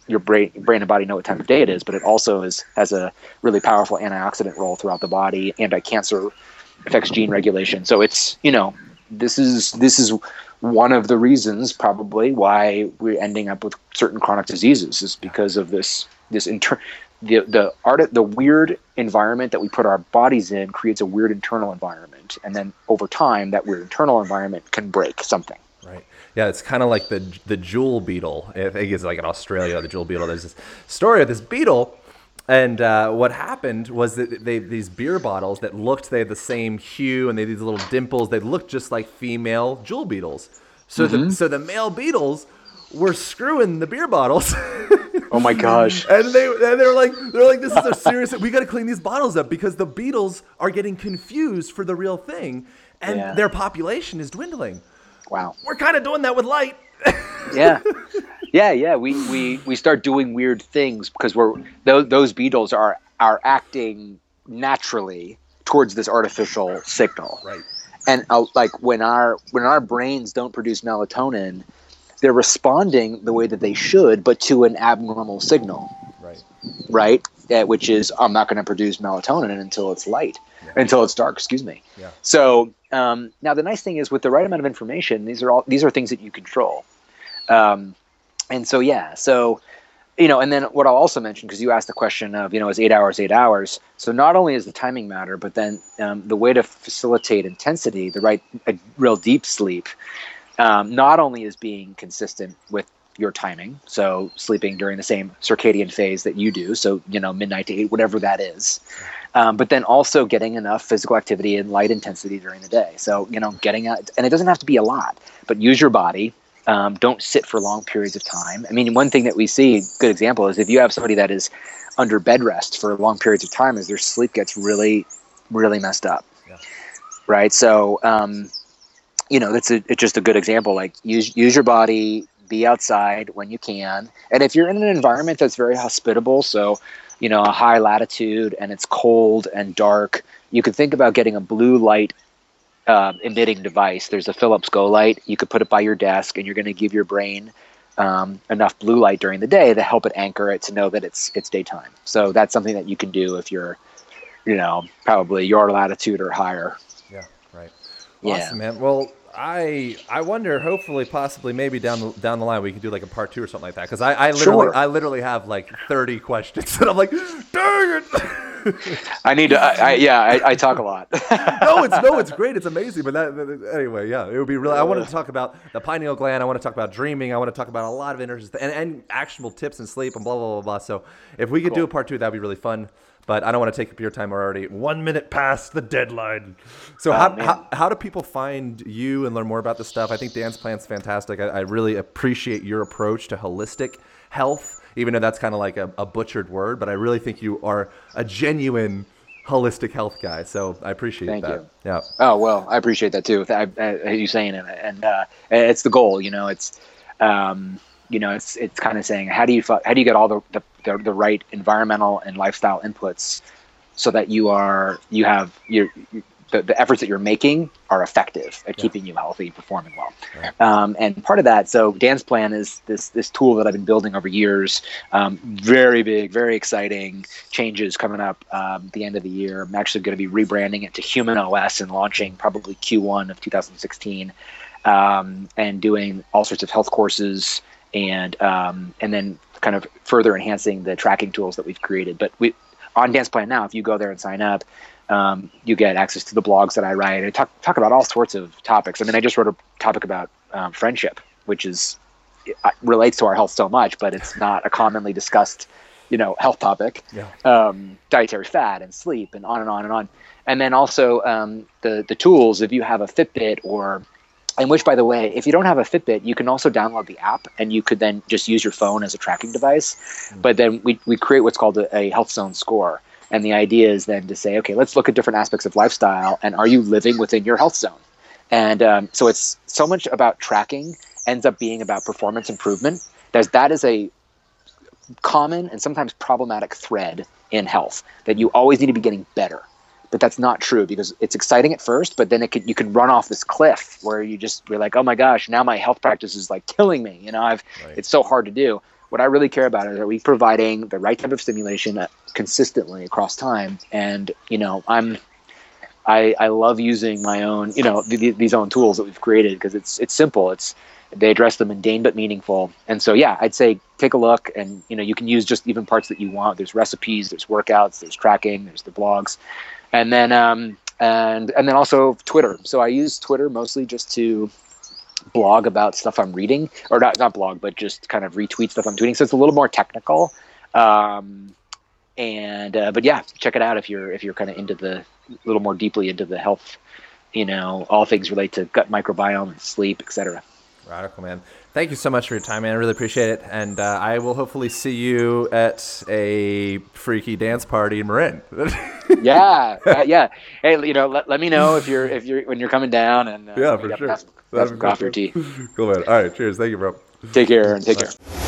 your brain, brain and body know what time of day it is but it also is has a really powerful antioxidant role throughout the body anti-cancer affects gene regulation. So it's you know this is this is one of the reasons probably why we're ending up with certain chronic diseases is because of this this inter the the art the weird environment that we put our bodies in creates a weird internal environment. And then over time that weird internal environment can break something. Right. Yeah it's kind of like the the jewel beetle. I think it's like in australia the jewel beetle. There's this story of this beetle and uh, what happened was that they these beer bottles that looked they had the same hue and they had these little dimples. They looked just like female jewel beetles. So mm-hmm. the so the male beetles were screwing the beer bottles. oh my gosh! And they and they're like they're like this is a serious. we got to clean these bottles up because the beetles are getting confused for the real thing, and yeah. their population is dwindling. Wow. We're kind of doing that with light. yeah. Yeah, yeah, we, we, we start doing weird things because we're those, those beetles are are acting naturally towards this artificial signal. Right. And uh, like when our when our brains don't produce melatonin, they're responding the way that they should, but to an abnormal signal. Right. Right. Yeah, which is I'm not going to produce melatonin until it's light, yeah. until it's dark. Excuse me. Yeah. So um, now the nice thing is with the right amount of information, these are all these are things that you control. Um, and so yeah so you know and then what i'll also mention because you asked the question of you know is eight hours eight hours? So not only is the timing matter but then um, the way to facilitate intensity the right a real deep sleep um, not only is being consistent with your timing so sleeping during the same circadian phase that you do so you know midnight to eight whatever that is um, but then also getting enough physical activity and light intensity during the day. So you know getting out and it doesn't have to be a lot but use your body um, don't sit for long periods of time. I mean, one thing that we see, good example, is if you have somebody that is under bed rest for long periods of time, is their sleep gets really, really messed up. Yeah. Right. So, um, you know, that's a, it's just a good example. Like use use your body, be outside when you can, and if you're in an environment that's very hospitable, so you know, a high latitude and it's cold and dark, you could think about getting a blue light uh, emitting device. There's a Philips goLITE. You could put it by your desk, and you're going to give your brain um, enough blue light during the day to help it anchor it to know that it's it's daytime. So that's something that you can do if you're, you know, probably your latitude or higher. Yeah. Right. Awesome, yeah. man. Well, I I wonder, hopefully, possibly, maybe down the down the line, we can do like a part two or something like that. Because I, I literally sure. I literally have like thirty questions, and I'm like, dang it. I need to. I, I yeah, I, I, talk a lot. no, it's no, it's great. It's amazing. But that, anyway, yeah, it would be really. I wanted to talk about the pineal gland. I want to talk about dreaming. I want to talk about a lot of interesting and, and actionable tips and sleep and blah blah blah blah. So if we could cool. do a part two, that'd be really fun but I don't want to take up your time. We're already one minute past the deadline. So, oh, how, how, how, do people find you and learn more about this stuff? I think Dan's Plan's fantastic. I, I really appreciate your approach to holistic health, even though that's kind of like a, a, butchered word, but I really think you are a genuine holistic health guy. So, I appreciate Thank that. You. Yeah. Oh, well, I appreciate that too. I, I, you saying it. And uh, it's the goal, you know, it's. Um, you know, it's it's kind of saying how do you how do you get all the, the the, the right environmental and lifestyle inputs so that you are you have your the, the efforts that you're making are effective at yeah. keeping you healthy, and performing well. Right. Um, and part of that, so Dan's Plan is this this tool that I've been building over years. Um, very big, very exciting changes coming up um, the end of the year. I'm actually going to be rebranding it to Human OS and launching probably Q1 of 2016. um, and doing all sorts of health courses and um, and then kind of further enhancing the tracking tools that we've created. But we on Dan's Plan now, if you go there and sign up, um, you get access to the blogs that I write. I talk talk about all sorts of topics. I mean, I just wrote a topic about um, friendship, which is relates to our health so much, but it's not a commonly discussed, you know, health topic. Yeah. Um, dietary fat and sleep and on and on and on. And then also um, the the tools. If you have a Fitbit or and which by the way if you don't have a fitbit you can also download the app and you could then just use your phone as a tracking device mm-hmm. but then we, we create what's called a, a, health zone score and the idea is then to say okay let's look at different aspects of lifestyle and are you living within your health zone and um, so it's so much about tracking ends up being about performance improvement There's, that is a common and sometimes problematic thread in health that you always need to be getting better but that's not true because it's exciting at first, but then it could you can run off this cliff where you just you're like, oh my gosh, now my health practice is like killing me. You know, I've right. it's so hard to do. What I really care about is are we providing the right type of stimulation consistently across time? And you know, I'm I, I love using my own, you know, th- these own tools that we've created because it's it's simple. It's they address the mundane but meaningful. And so, yeah, I'd say take a look, and you know, you can use just even parts that you want. There's recipes, there's workouts, there's tracking, there's the blogs, and then um, and and then also Twitter. So I use Twitter mostly just to blog about stuff I'm reading, or not not blog, but just kind of retweet stuff I'm tweeting. So it's a little more technical. Um, and uh, but yeah, check it out if you're if you're kind of into the a little more deeply into the health, you know, all things relate to gut microbiome, sleep, etc. Radical man. Thank you so much for your time, man. I really appreciate it, and uh, I will hopefully see you at a freaky dance party in Marin. yeah, uh, yeah. Hey, you know, let, let me know if you're if you're when you're coming down, and uh, yeah, for sure. Have, have some coffee or tea. Cool man. All right, cheers. Thank you, bro. Take care and take care.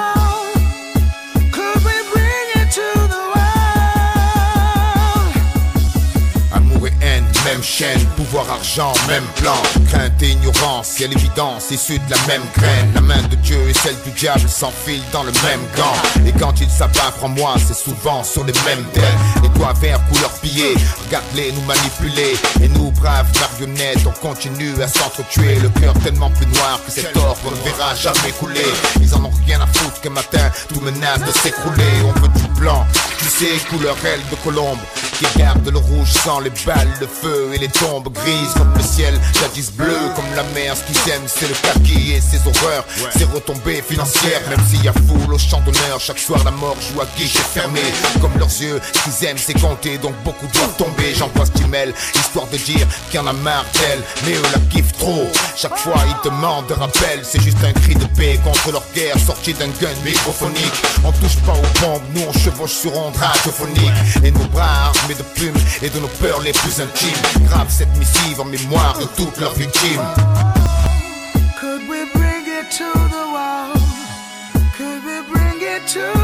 Même chaîne, pouvoir, argent, même plan. Crainte et ignorance, ciel l'évidence, issus de la même graine. La main de Dieu et celle du diable s'enfilent dans le même gant. Et quand ils s'abattent, crois-moi, c'est souvent sur les mêmes thèmes. Les doigts verts, couleur pillée, regarde-les nous manipuler. Et nous, braves marionnettes, on continue à s'entretuer. Le cœur tellement plus noir que cet or ne verra jamais couler. Ils en ont rien à foutre que matin, tout menace de s'écrouler. On veut du blanc, tu sais, couleur aile de colombe. Qui garde le rouge sans les balles, de feu et les tombes grises comme le ciel, jadis bleu comme la mer. Ce qu'ils aiment, c'est le kaki et ses horreurs, ses retombées financières. Même s'il y a foule au champ d'honneur, chaque soir la mort joue à guichet fermé. Comme leurs yeux, ce qu'ils aiment, c'est compter, donc beaucoup doivent tomber. J'envoie ce mêle, histoire de dire qu'il y en a marre d'elle, mais eux la kiffent trop. Chaque fois, ils demandent de rappel, c'est juste un cri de paix contre leur guerre, sorti d'un gun microphonique. On touche pas aux bombes, nous on chevauche sur ondes radiophoniques. Et nos bras armés de plumes et de nos peurs les plus intimes. Grave cette missive en mémoire de toutes leurs victimes. Could we bring it to the wall? Could we bring it to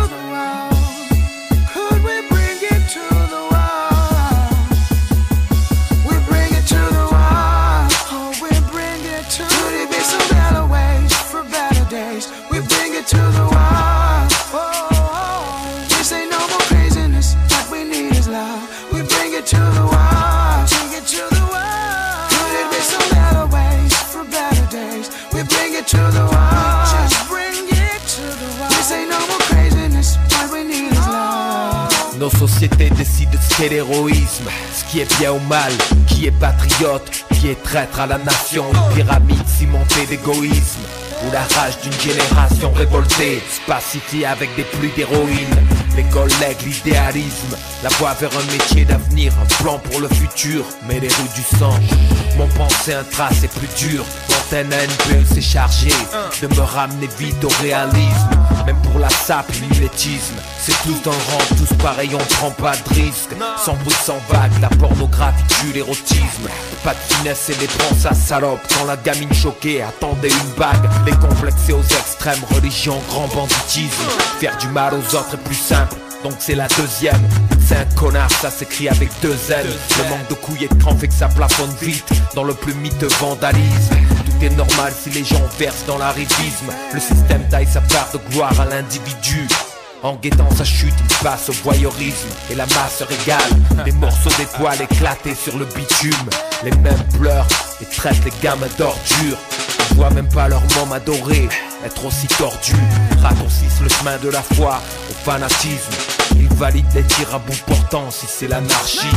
Nos sociétés décident de ce qu'est l'héroïsme, ce qui est bien ou mal, qui est patriote, qui est traître à la nation, une pyramide cimentée d'égoïsme. Ou la rage d'une génération révoltée se pacifie avec des pluies d'héroïne. Les collègues, l'idéalisme, la voie vers un métier d'avenir, un plan pour le futur, mais les rues du sang. Mon pensée un trace est plus dur, NPE s'est chargée de me ramener vite au réalisme. Même pour la sape, mimétisme, c'est tous dans le rang, tous pareils, on prend pas de risque. Sans bruit, sans vague, la pornographie tue l'érotisme. Pas de finesse et des sa salope. Quand la gamine choquée attendait une bague, les complexés aux extrêmes, religion, grand banditisme. Faire du mal aux autres est plus simple. Donc c'est la deuxième C'est un connard, ça s'écrit avec deux L Le manque de couilles et de cran fait que ça plafonne vite Dans le plus miteux vandalisme Est normal si les gens versent dans l'arrivisme Le système taille sa part de gloire à l'individu en guettant sa chute, il passe au voyeurisme et la masse régale. Des morceaux d'étoiles éclatés sur le bitume. Les mêmes pleurent et traitent les gamins d'ordures. On voit même pas leur môme adoré être aussi tordu. Raccourcissent le chemin de la foi au fanatisme. Ils valident les tirs à bout portant si c'est l'anarchie.